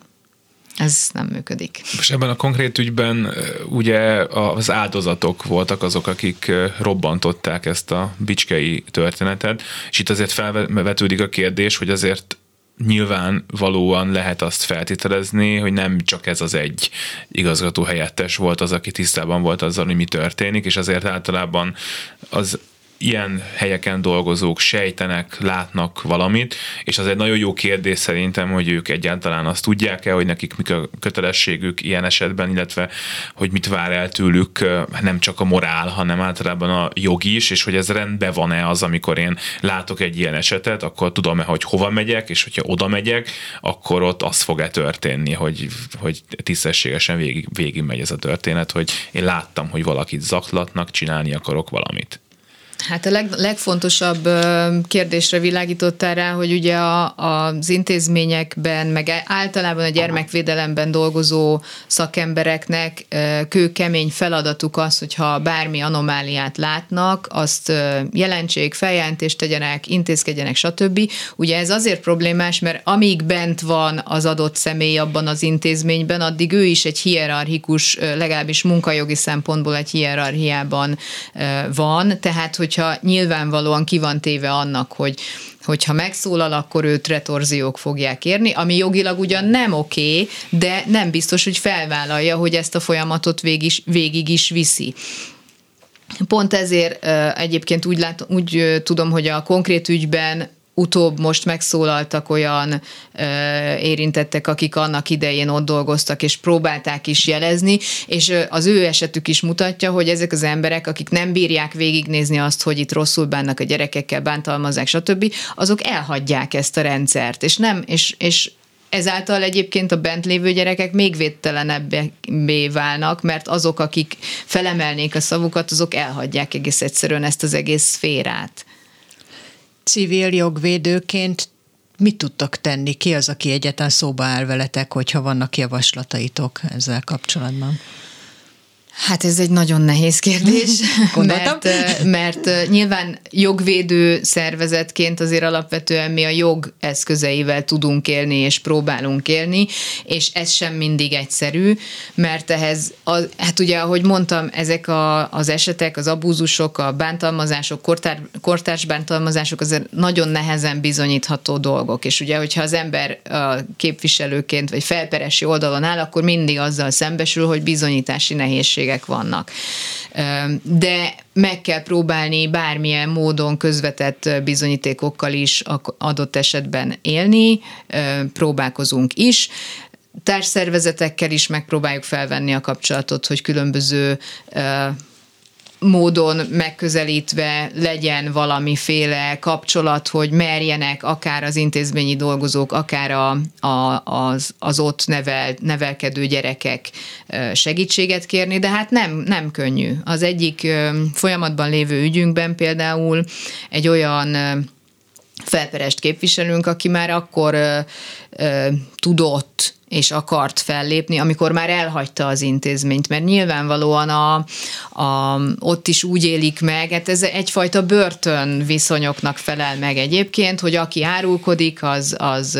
Ez nem működik.
És ebben a konkrét ügyben ugye az áldozatok voltak azok, akik robbantották ezt a bicskei történetet, és itt azért felvetődik a kérdés, hogy azért nyilván valóan lehet azt feltételezni, hogy nem csak ez az egy igazgató helyettes volt az, aki tisztában volt azzal, hogy mi történik, és azért általában az ilyen helyeken dolgozók sejtenek, látnak valamit, és az egy nagyon jó kérdés szerintem, hogy ők egyáltalán azt tudják-e, hogy nekik mik a kötelességük ilyen esetben, illetve hogy mit vár el tőlük nem csak a morál, hanem általában a jog is, és hogy ez rendben van-e az, amikor én látok egy ilyen esetet, akkor tudom-e, hogy hova megyek, és hogyha oda megyek, akkor ott az fog-e történni, hogy, hogy tisztességesen végig, végig megy ez a történet, hogy én láttam, hogy valakit zaklatnak, csinálni akarok valamit.
Hát a leg, legfontosabb kérdésre világítottál rá, hogy ugye a, az intézményekben, meg általában a gyermekvédelemben dolgozó szakembereknek kőkemény feladatuk az, hogyha bármi anomáliát látnak, azt jelentsék, feljelentést tegyenek, intézkedjenek, stb. Ugye ez azért problémás, mert amíg bent van az adott személy abban az intézményben, addig ő is egy hierarchikus, legalábbis munkajogi szempontból egy hierarchiában van, tehát hogy hogyha nyilvánvalóan ki van téve annak, hogy hogyha megszólal, akkor őt retorziók fogják érni, ami jogilag ugyan nem oké, okay, de nem biztos, hogy felvállalja, hogy ezt a folyamatot végig végig is viszi. Pont ezért egyébként úgy, lát, úgy tudom, hogy a konkrét ügyben utóbb most megszólaltak olyan ö, érintettek, akik annak idején ott dolgoztak, és próbálták is jelezni, és az ő esetük is mutatja, hogy ezek az emberek, akik nem bírják végignézni azt, hogy itt rosszul bánnak a gyerekekkel, bántalmazzák, stb., azok elhagyják ezt a rendszert, és nem, és, és ezáltal egyébként a bent lévő gyerekek még védtelenebbé válnak, mert azok, akik felemelnék a szavukat, azok elhagyják egész egyszerűen ezt az egész szférát
civil jogvédőként mit tudtak tenni? Ki az, aki egyáltalán szóba áll veletek, hogyha vannak javaslataitok ezzel kapcsolatban?
Hát ez egy nagyon nehéz kérdés, mert, mert nyilván jogvédő szervezetként azért alapvetően mi a jog eszközeivel tudunk élni és próbálunk élni, és ez sem mindig egyszerű, mert ehhez, a, hát ugye ahogy mondtam, ezek a, az esetek, az abúzusok, a bántalmazások, kortár, kortárs bántalmazások azért nagyon nehezen bizonyítható dolgok, és ugye, hogyha az ember a képviselőként vagy felperesi oldalon áll, akkor mindig azzal szembesül, hogy bizonyítási nehézség lehetőségek vannak. De meg kell próbálni bármilyen módon közvetett bizonyítékokkal is adott esetben élni, próbálkozunk is társszervezetekkel is megpróbáljuk felvenni a kapcsolatot, hogy különböző módon megközelítve legyen valamiféle kapcsolat, hogy merjenek akár az intézményi dolgozók, akár a, a, az, az ott nevel, nevelkedő gyerekek segítséget kérni, de hát nem, nem könnyű. Az egyik folyamatban lévő ügyünkben például egy olyan felperest képviselünk, aki már akkor ö, ö, tudott és akart fellépni, amikor már elhagyta az intézményt, mert nyilvánvalóan a, a, ott is úgy élik meg, hát ez egyfajta börtön viszonyoknak felel meg egyébként, hogy aki árulkodik, az, az,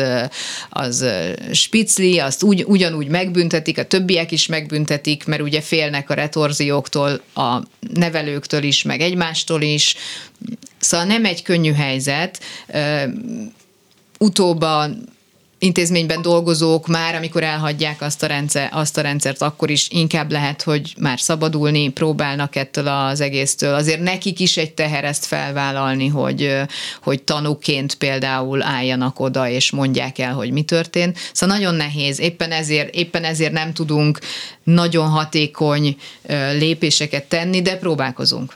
az spicli, azt úgy, ugyanúgy megbüntetik, a többiek is megbüntetik, mert ugye félnek a retorzióktól, a nevelőktől is, meg egymástól is, Szóval nem egy könnyű helyzet. Utóbban intézményben dolgozók már, amikor elhagyják azt a, rendszer, azt a rendszert, akkor is inkább lehet, hogy már szabadulni próbálnak ettől az egésztől. Azért nekik is egy teher ezt felvállalni, hogy, hogy tanúként például álljanak oda, és mondják el, hogy mi történt. Szóval nagyon nehéz. Éppen ezért, éppen ezért nem tudunk nagyon hatékony lépéseket tenni, de próbálkozunk.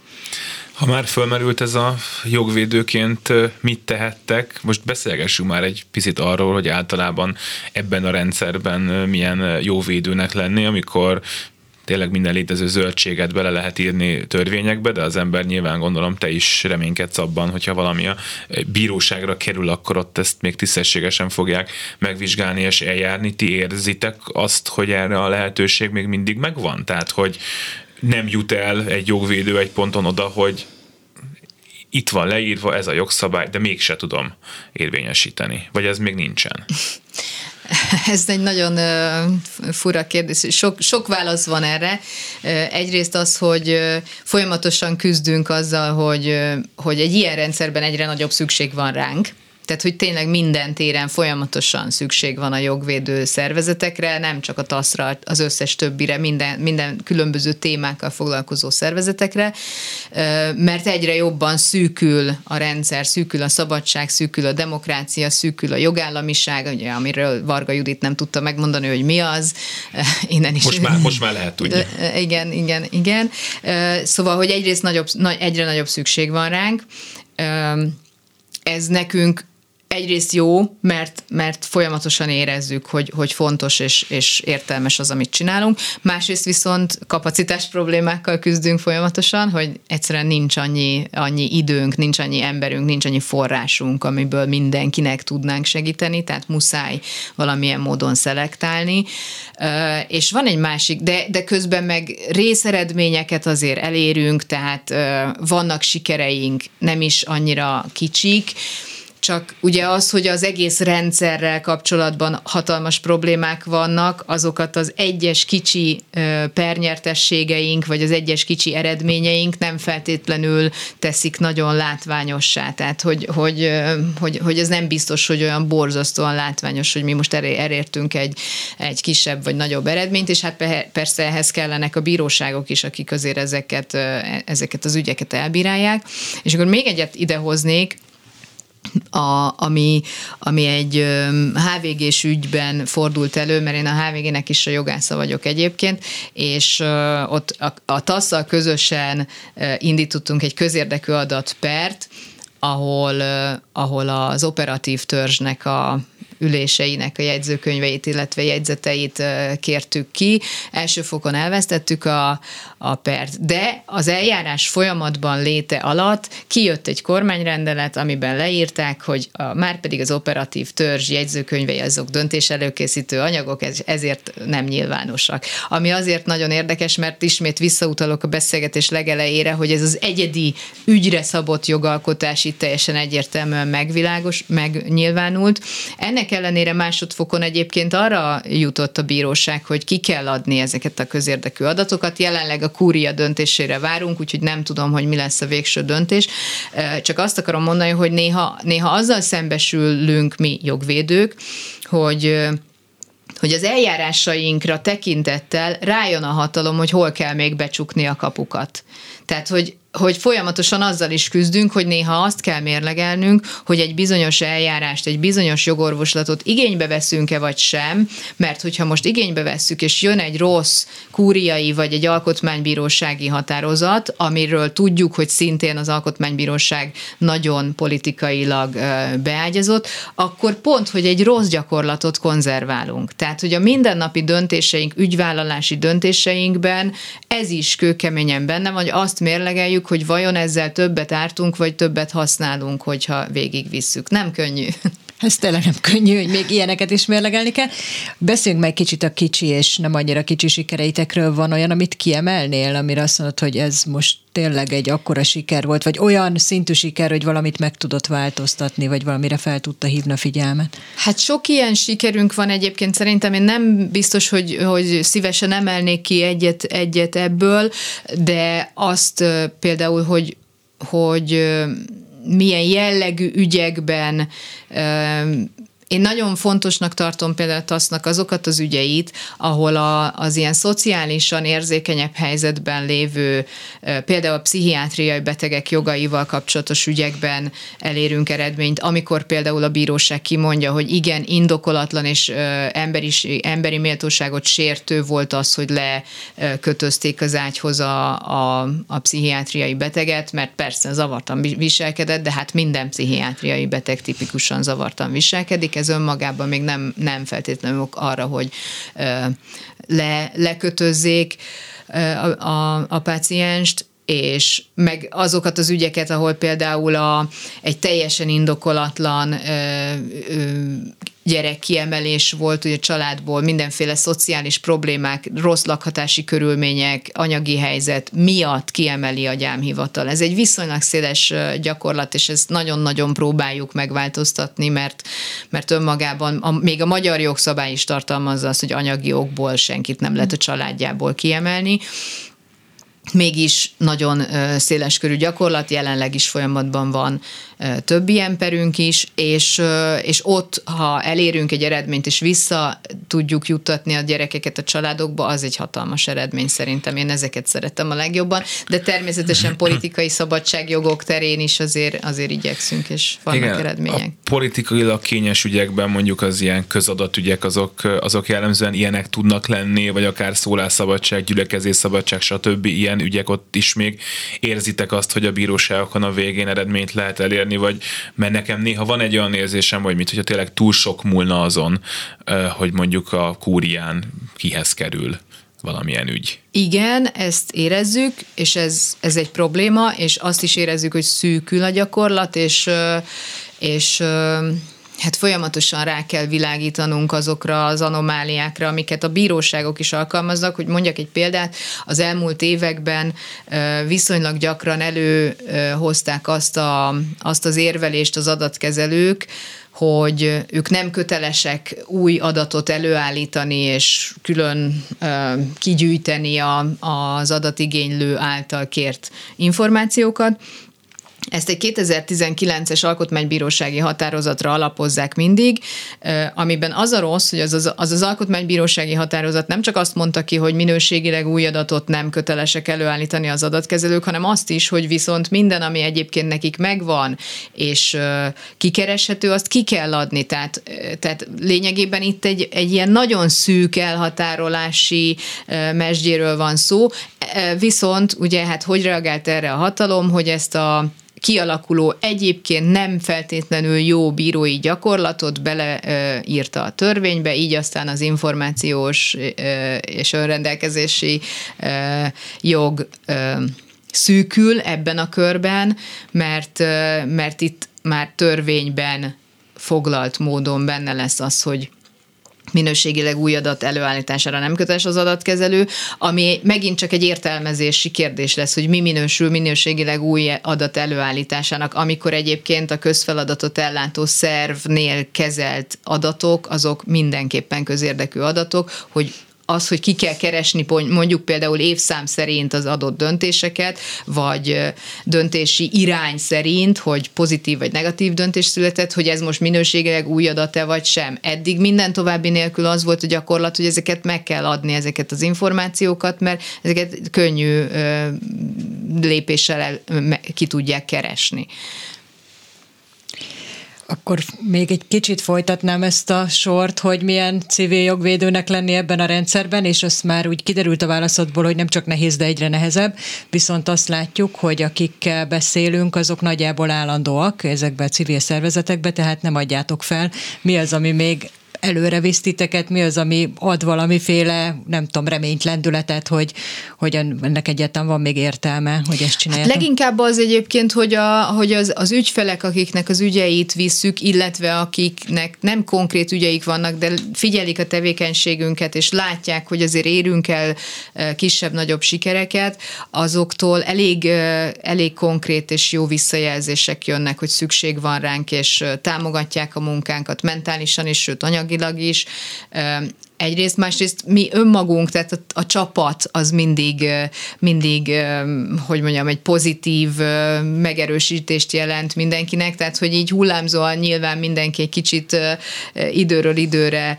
Ha már fölmerült ez a jogvédőként, mit tehettek? Most beszélgessünk már egy picit arról, hogy általában ebben a rendszerben milyen jóvédőnek lenni, amikor tényleg minden létező zöldséget bele lehet írni törvényekbe, de az ember nyilván gondolom te is reménykedsz abban, hogyha valami a bíróságra kerül, akkor ott ezt még tisztességesen fogják megvizsgálni és eljárni. Ti érzitek azt, hogy erre a lehetőség még mindig megvan? Tehát, hogy nem jut el egy jogvédő egy ponton oda, hogy itt van leírva ez a jogszabály, de mégse tudom érvényesíteni. Vagy ez még nincsen?
Ez egy nagyon fura kérdés. Sok, sok válasz van erre. Egyrészt az, hogy folyamatosan küzdünk azzal, hogy, hogy egy ilyen rendszerben egyre nagyobb szükség van ránk, tehát, hogy tényleg minden téren folyamatosan szükség van a jogvédő szervezetekre, nem csak a TASZ-ra, az összes többire, minden, minden különböző témákkal foglalkozó szervezetekre, mert egyre jobban szűkül a rendszer, szűkül a szabadság, szűkül a demokrácia, szűkül a jogállamiság, ugye, amiről Varga Judit nem tudta megmondani, hogy mi az.
Innen is. Most már, most már lehet tudni.
Igen, igen, igen. Szóval, hogy egyrészt nagyobb, egyre nagyobb szükség van ránk, ez nekünk egyrészt jó, mert, mert folyamatosan érezzük, hogy, hogy fontos és, és értelmes az, amit csinálunk. Másrészt viszont kapacitás problémákkal küzdünk folyamatosan, hogy egyszerűen nincs annyi, annyi időnk, nincs annyi emberünk, nincs annyi forrásunk, amiből mindenkinek tudnánk segíteni, tehát muszáj valamilyen módon szelektálni. És van egy másik, de, de közben meg részeredményeket azért elérünk, tehát vannak sikereink, nem is annyira kicsik, csak ugye az, hogy az egész rendszerrel kapcsolatban hatalmas problémák vannak, azokat az egyes kicsi pernyertességeink, vagy az egyes kicsi eredményeink nem feltétlenül teszik nagyon látványossá. Tehát, hogy, hogy, hogy, hogy ez nem biztos, hogy olyan borzasztóan látványos, hogy mi most elértünk egy, egy kisebb vagy nagyobb eredményt, és hát persze ehhez kellenek a bíróságok is, akik azért ezeket, ezeket az ügyeket elbírálják. És akkor még egyet idehoznék, a, ami, ami egy HVG-s ügyben fordult elő, mert én a HVG-nek is a jogásza vagyok egyébként, és ott a, a TASZ-szal közösen indítottunk egy közérdekű adatpert, ahol, ahol az operatív törzsnek a üléseinek a jegyzőkönyveit, illetve jegyzeteit kértük ki. Első fokon elvesztettük a, a pert, de az eljárás folyamatban léte alatt kijött egy kormányrendelet, amiben leírták, hogy a, már pedig az operatív törzs jegyzőkönyvei azok döntés előkészítő anyagok, ez, ezért nem nyilvánosak. Ami azért nagyon érdekes, mert ismét visszautalok a beszélgetés legelejére, hogy ez az egyedi ügyre szabott jogalkotás itt teljesen egyértelműen megvilágos, megnyilvánult. Ennek ennek ellenére másodfokon egyébként arra jutott a bíróság, hogy ki kell adni ezeket a közérdekű adatokat. Jelenleg a kúria döntésére várunk, úgyhogy nem tudom, hogy mi lesz a végső döntés. Csak azt akarom mondani, hogy néha, néha azzal szembesülünk mi jogvédők, hogy hogy az eljárásainkra tekintettel rájön a hatalom, hogy hol kell még becsukni a kapukat. Tehát, hogy hogy folyamatosan azzal is küzdünk, hogy néha azt kell mérlegelnünk, hogy egy bizonyos eljárást, egy bizonyos jogorvoslatot igénybe veszünk-e vagy sem, mert hogyha most igénybe vesszük, és jön egy rossz kúriai vagy egy alkotmánybírósági határozat, amiről tudjuk, hogy szintén az alkotmánybíróság nagyon politikailag beágyazott, akkor pont, hogy egy rossz gyakorlatot konzerválunk. Tehát, hogy a mindennapi döntéseink, ügyvállalási döntéseinkben ez is kőkeményen benne van, hogy azt mérlegeljük, hogy vajon ezzel többet ártunk, vagy többet használunk, hogyha végigvisszük. Nem könnyű.
Ez tényleg nem könnyű, hogy még ilyeneket is mérlegelni kell. Beszéljünk meg kicsit a kicsi és nem annyira kicsi sikereitekről. Van olyan, amit kiemelnél, amire azt mondod, hogy ez most tényleg egy akkora siker volt, vagy olyan szintű siker, hogy valamit meg tudott változtatni, vagy valamire fel tudta hívni a figyelmet?
Hát sok ilyen sikerünk van egyébként, szerintem én nem biztos, hogy, hogy szívesen emelnék ki egyet, egyet ebből, de azt például, hogy hogy milyen jellegű ügyekben én nagyon fontosnak tartom például TASZ-nak azokat az ügyeit, ahol a, az ilyen szociálisan érzékenyebb helyzetben lévő, például a pszichiátriai betegek jogaival kapcsolatos ügyekben elérünk eredményt, amikor például a bíróság kimondja, hogy igen, indokolatlan és emberi, emberi méltóságot sértő volt az, hogy lekötözték az ágyhoz a, a, a pszichiátriai beteget, mert persze zavartan viselkedett, de hát minden pszichiátriai beteg tipikusan zavartan viselkedik, ez önmagában még nem, nem feltétlenül ok arra, hogy le, lekötözzék a, a, a pácienst, és meg azokat az ügyeket, ahol például a, egy teljesen indokolatlan ö, ö, gyerek kiemelés volt ugye családból, mindenféle szociális problémák, rossz lakhatási körülmények, anyagi helyzet miatt kiemeli a gyámhivatal. Ez egy viszonylag széles gyakorlat, és ezt nagyon-nagyon próbáljuk megváltoztatni, mert, mert önmagában a, még a magyar jogszabály is tartalmazza azt, hogy anyagi okból senkit nem lehet a családjából kiemelni mégis nagyon széleskörű gyakorlat, jelenleg is folyamatban van több ilyen perünk is, és, és ott, ha elérünk egy eredményt, és vissza tudjuk juttatni a gyerekeket a családokba, az egy hatalmas eredmény szerintem. Én ezeket szeretem a legjobban, de természetesen politikai szabadságjogok terén is azért, azért igyekszünk, és vannak Igen, eredmények.
A politikailag kényes ügyekben mondjuk az ilyen közadatügyek, azok, azok jellemzően ilyenek tudnak lenni, vagy akár szólásszabadság, gyülekezésszabadság, stb. ilyen ügyek ott is még érzitek azt, hogy a bíróságokon a végén eredményt lehet elérni, elérni, vagy mert nekem néha van egy olyan érzésem, hogy mit, hogyha tényleg túl sok múlna azon, hogy mondjuk a kúrián kihez kerül valamilyen ügy.
Igen, ezt érezzük, és ez, ez egy probléma, és azt is érezzük, hogy szűkül a gyakorlat, és, és hát folyamatosan rá kell világítanunk azokra az anomáliákra, amiket a bíróságok is alkalmaznak, hogy mondjak egy példát, az elmúlt években viszonylag gyakran előhozták azt, a, azt az érvelést az adatkezelők, hogy ők nem kötelesek új adatot előállítani és külön kigyűjteni a, az adatigénylő által kért információkat, ezt egy 2019-es alkotmánybírósági határozatra alapozzák mindig, amiben az a rossz, hogy az az, az az alkotmánybírósági határozat nem csak azt mondta ki, hogy minőségileg új adatot nem kötelesek előállítani az adatkezelők, hanem azt is, hogy viszont minden, ami egyébként nekik megvan, és kikereshető, azt ki kell adni. Tehát, tehát lényegében itt egy, egy ilyen nagyon szűk elhatárolási mesdjéről van szó, viszont ugye hát hogy reagált erre a hatalom, hogy ezt a kialakuló egyébként nem feltétlenül jó bírói gyakorlatot beleírta a törvénybe, így aztán az információs és önrendelkezési jog szűkül ebben a körben, mert, mert itt már törvényben foglalt módon benne lesz az, hogy minőségileg új adat előállítására nem köteles az adatkezelő, ami megint csak egy értelmezési kérdés lesz, hogy mi minősül minőségileg új adat előállításának, amikor egyébként a közfeladatot ellátó szervnél kezelt adatok, azok mindenképpen közérdekű adatok, hogy az, hogy ki kell keresni mondjuk például évszám szerint az adott döntéseket, vagy döntési irány szerint, hogy pozitív vagy negatív döntés született, hogy ez most minőségileg új adat-e vagy sem. Eddig minden további nélkül az volt a gyakorlat, hogy ezeket meg kell adni, ezeket az információkat, mert ezeket könnyű lépéssel ki tudják keresni.
Akkor még egy kicsit folytatnám ezt a sort, hogy milyen civil jogvédőnek lenni ebben a rendszerben, és azt már úgy kiderült a válaszodból, hogy nem csak nehéz, de egyre nehezebb, viszont azt látjuk, hogy akikkel beszélünk, azok nagyjából állandóak ezekbe a civil szervezetekbe, tehát nem adjátok fel. Mi az, ami még előre visz titeket, mi az, ami ad valamiféle, nem tudom, reményt, lendületet, hogy, hogy ennek egyáltalán van még értelme, hogy ezt csinálják?
Hát leginkább az egyébként, hogy, a, hogy az, az ügyfelek, akiknek az ügyeit visszük, illetve akiknek nem konkrét ügyeik vannak, de figyelik a tevékenységünket, és látják, hogy azért érünk el kisebb-nagyobb sikereket, azoktól elég, elég konkrét és jó visszajelzések jönnek, hogy szükség van ránk, és támogatják a munkánkat mentálisan is, sőt anyagi anyagilag is, egyrészt, másrészt mi önmagunk, tehát a, a csapat az mindig, mindig, hogy mondjam, egy pozitív megerősítést jelent mindenkinek, tehát hogy így hullámzóan nyilván mindenki egy kicsit időről időre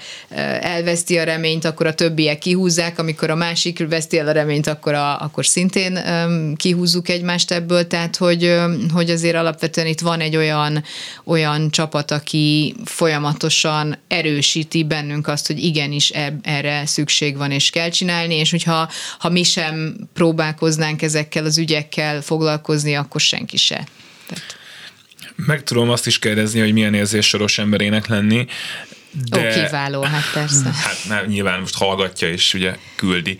elveszti a reményt, akkor a többiek kihúzzák, amikor a másik veszti el a reményt, akkor, a, akkor szintén kihúzzuk egymást ebből, tehát hogy, hogy azért alapvetően itt van egy olyan, olyan csapat, aki folyamatosan erősíti bennünk azt, hogy igenis erre szükség van és kell csinálni, és hogyha ha mi sem próbálkoznánk ezekkel az ügyekkel foglalkozni, akkor senki se. Tehát.
Meg tudom azt is kérdezni, hogy milyen érzés soros emberének lenni,
de, Ó, kiváló, hát persze.
Hát nem, nyilván most hallgatja és ugye küldi,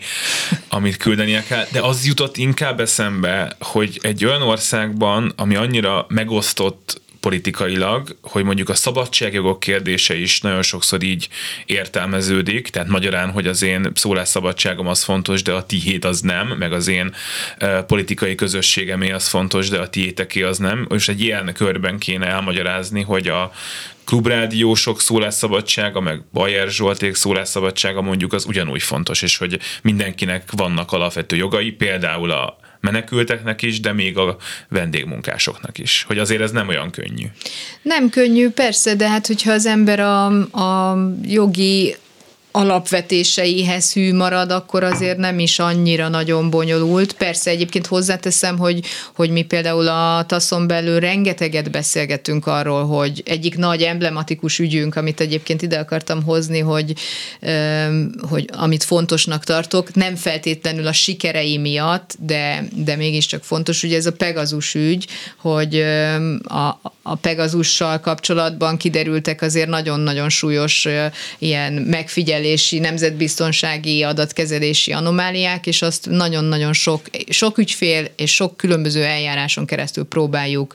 amit küldenie kell, de az jutott inkább eszembe, hogy egy olyan országban, ami annyira megosztott politikailag, hogy mondjuk a szabadságjogok kérdése is nagyon sokszor így értelmeződik, tehát magyarán, hogy az én szólásszabadságom az fontos, de a tiéd az nem, meg az én politikai közösségemé az fontos, de a tiéteké az nem. És egy ilyen körben kéne elmagyarázni, hogy a klubrádiósok szólásszabadsága, meg Bajer Zsolték szólásszabadsága mondjuk az ugyanúgy fontos, és hogy mindenkinek vannak alapvető jogai, például a menekülteknek is, de még a vendégmunkásoknak is. Hogy azért ez nem olyan könnyű.
Nem könnyű, persze, de hát hogyha az ember a, a jogi alapvetéseihez hű marad, akkor azért nem is annyira nagyon bonyolult. Persze egyébként hozzáteszem, hogy, hogy mi például a taszon belül rengeteget beszélgetünk arról, hogy egyik nagy emblematikus ügyünk, amit egyébként ide akartam hozni, hogy, hogy amit fontosnak tartok, nem feltétlenül a sikerei miatt, de, de mégiscsak fontos, ugye ez a Pegazus ügy, hogy a, a Pegazussal kapcsolatban kiderültek azért nagyon-nagyon súlyos ilyen megfigyelési, nemzetbiztonsági adatkezelési anomáliák, és azt nagyon-nagyon sok, sok ügyfél és sok különböző eljáráson keresztül próbáljuk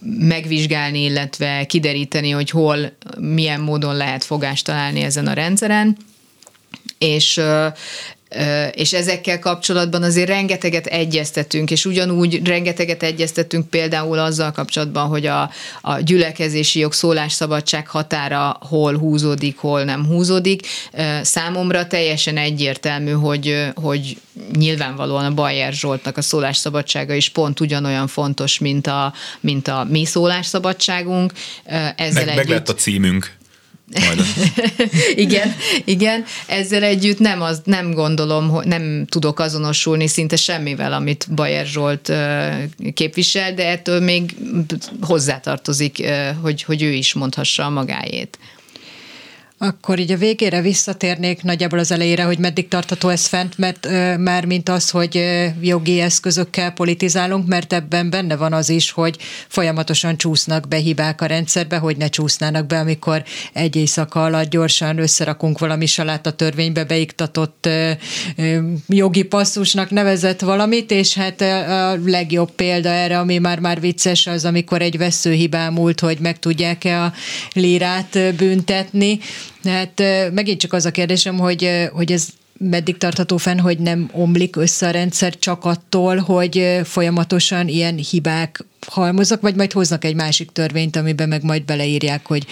megvizsgálni, illetve kideríteni, hogy hol, milyen módon lehet fogást találni ezen a rendszeren. És és ezekkel kapcsolatban azért rengeteget egyeztetünk, és ugyanúgy rengeteget egyeztetünk például azzal kapcsolatban, hogy a, a gyülekezési jog szólásszabadság határa hol húzódik, hol nem húzódik. Számomra teljesen egyértelmű, hogy, hogy nyilvánvalóan a Bajer Zsoltnak a szólásszabadsága is pont ugyanolyan fontos, mint a, mint a mi szólásszabadságunk.
Ezzel meg, együtt... meg lett a címünk.
igen, igen. Ezzel együtt nem, az, nem gondolom, nem tudok azonosulni szinte semmivel, amit Bajer Zsolt képvisel, de ettől még hozzátartozik, hogy, hogy ő is mondhassa a magáét.
Akkor így a végére visszatérnék nagyjából az elejére, hogy meddig tartható ez fent, mert már mint az, hogy jogi eszközökkel politizálunk, mert ebben benne van az is, hogy folyamatosan csúsznak be hibák a rendszerbe, hogy ne csúsznának be, amikor egy éjszaka alatt gyorsan összerakunk valami salát a törvénybe beiktatott jogi passzusnak nevezett valamit, és hát a legjobb példa erre, ami már-már vicces, az, amikor egy veszőhibám múlt, hogy meg tudják-e a lírát büntetni, Hát megint csak az a kérdésem, hogy, hogy ez meddig tartható fenn, hogy nem omlik össze a rendszer csak attól, hogy folyamatosan ilyen hibák halmoznak, vagy majd hoznak egy másik törvényt, amiben meg majd beleírják, hogy,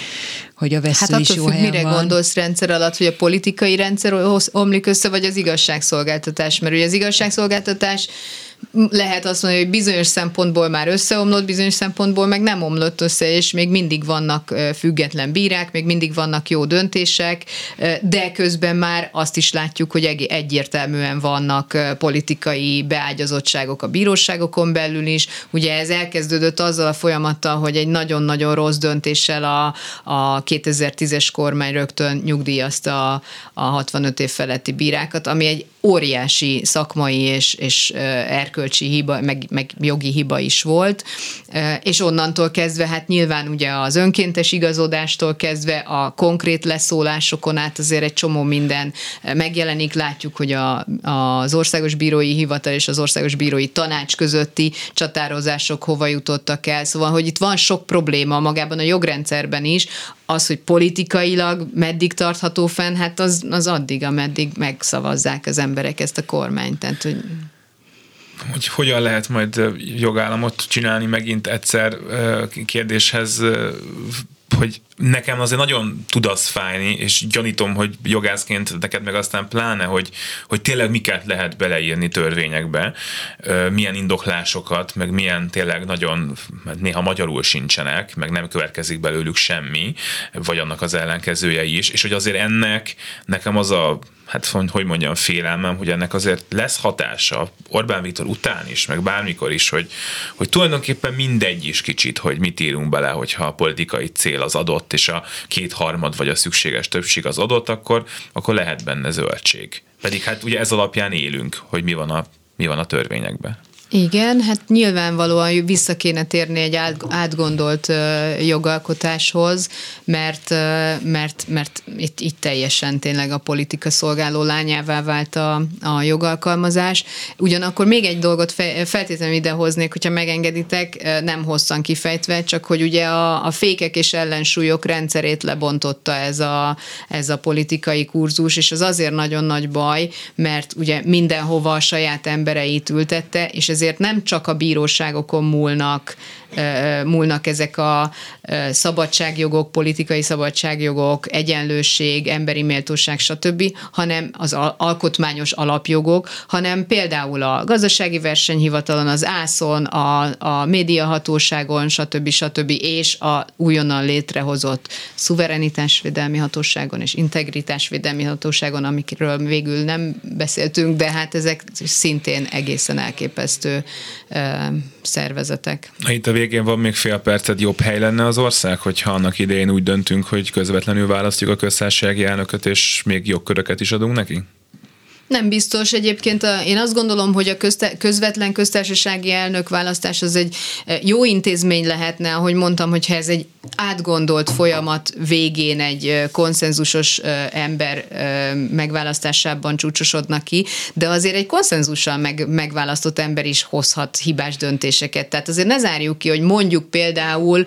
hogy a vesző hát is jó helyen
mire
van.
gondolsz rendszer alatt, hogy a politikai rendszer omlik össze, vagy az igazságszolgáltatás? Mert ugye az igazságszolgáltatás lehet azt mondani, hogy bizonyos szempontból már összeomlott, bizonyos szempontból meg nem omlott össze, és még mindig vannak független bírák, még mindig vannak jó döntések, de közben már azt is látjuk, hogy egyértelműen vannak politikai beágyazottságok a bíróságokon belül is. Ugye ez elkezdődött azzal a folyamattal, hogy egy nagyon-nagyon rossz döntéssel a, a 2010-es kormány rögtön nyugdíjazta a, a 65 év feletti bírákat, ami egy óriási szakmai és, és erkölcsi hiba, meg, meg jogi hiba is volt, és onnantól kezdve, hát nyilván ugye az önkéntes igazodástól kezdve a konkrét leszólásokon át azért egy csomó minden megjelenik, látjuk, hogy a, az Országos Bírói Hivatal és az Országos Bírói Tanács közötti csatározások hova jutottak el, szóval, hogy itt van sok probléma magában a jogrendszerben is, az, hogy politikailag meddig tartható fenn, hát az, az addig, ameddig megszavazzák az emberek ezt a kormányt. Tehát, hogy
hogy hogyan lehet majd jogállamot csinálni megint egyszer kérdéshez hogy nekem azért nagyon tud az fájni, és gyanítom, hogy jogászként neked meg aztán pláne, hogy, hogy tényleg miket lehet beleírni törvényekbe, milyen indoklásokat, meg milyen tényleg nagyon, néha magyarul sincsenek, meg nem következik belőlük semmi, vagy annak az ellenkezője is, és hogy azért ennek nekem az a hát hogy mondjam, félelmem, hogy ennek azért lesz hatása Orbán Viktor után is, meg bármikor is, hogy, hogy tulajdonképpen mindegy is kicsit, hogy mit írunk bele, hogyha a politikai cél az adott, és a kétharmad vagy a szükséges többség az adott, akkor, akkor lehet benne zöldség. Pedig hát ugye ez alapján élünk, hogy mi van a, mi van a törvényekben.
Igen, hát nyilvánvalóan vissza kéne térni egy átgondolt jogalkotáshoz, mert, mert, mert itt, itt teljesen tényleg a politika szolgáló lányává vált a, a jogalkalmazás. Ugyanakkor még egy dolgot feltétlenül idehoznék, hogyha megengeditek, nem hosszan kifejtve, csak hogy ugye a, a fékek és ellensúlyok rendszerét lebontotta ez a, ez a politikai kurzus, és az azért nagyon nagy baj, mert ugye mindenhova a saját embereit ültette, és ez ezért nem csak a bíróságokon múlnak, múlnak ezek a szabadságjogok, politikai szabadságjogok, egyenlőség, emberi méltóság, stb., hanem az alkotmányos alapjogok, hanem például a gazdasági versenyhivatalon, az ászon, a, a médiahatóságon, stb. stb. és a újonnan létrehozott szuverenitásvédelmi hatóságon és integritásvédelmi hatóságon, amikről végül nem beszéltünk, de hát ezek szintén egészen elképesztő szervezetek.
Itt a végén van még fél percet, jobb hely lenne az ország, hogyha annak idején úgy döntünk, hogy közvetlenül választjuk a köztársasági elnököt, és még jogköröket is adunk neki?
Nem biztos. Egyébként a, én azt gondolom, hogy a közte, közvetlen köztársasági elnök választás az egy e, jó intézmény lehetne, ahogy mondtam, hogyha ez egy átgondolt folyamat végén egy e, konszenzusos e, ember megválasztásában csúcsosodnak ki, de azért egy konszenzussal meg, megválasztott ember is hozhat hibás döntéseket. Tehát azért ne zárjuk ki, hogy mondjuk például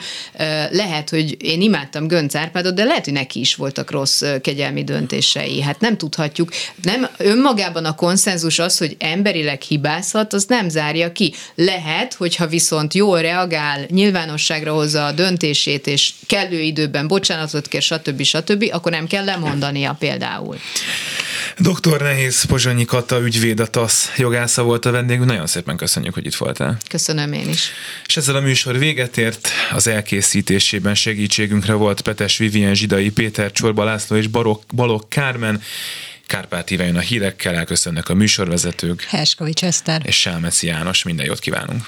lehet, hogy én imádtam Gönc Árpádot, de lehet, hogy neki is voltak rossz kegyelmi döntései. Hát nem tudhatjuk. Nem önmagában önmagában a konszenzus az, hogy emberileg hibázhat, az nem zárja ki. Lehet, hogyha viszont jól reagál, nyilvánosságra hozza a döntését, és kellő időben bocsánatot kér, stb. stb., akkor nem kell lemondania például.
Doktor Nehéz Pozsonyi Kata ügyvéd a TASZ jogásza volt a vendégünk. Nagyon szépen köszönjük, hogy itt voltál.
Köszönöm én is.
És ezzel a műsor véget ért. Az elkészítésében segítségünkre volt Petes Vivien Zsidai, Péter Csorba László és Barok, Balok Kármen. Kárpát jön a hírekkel, elköszönnek a műsorvezetők.
Herskovics Eszter.
És Selmeci János, minden jót kívánunk.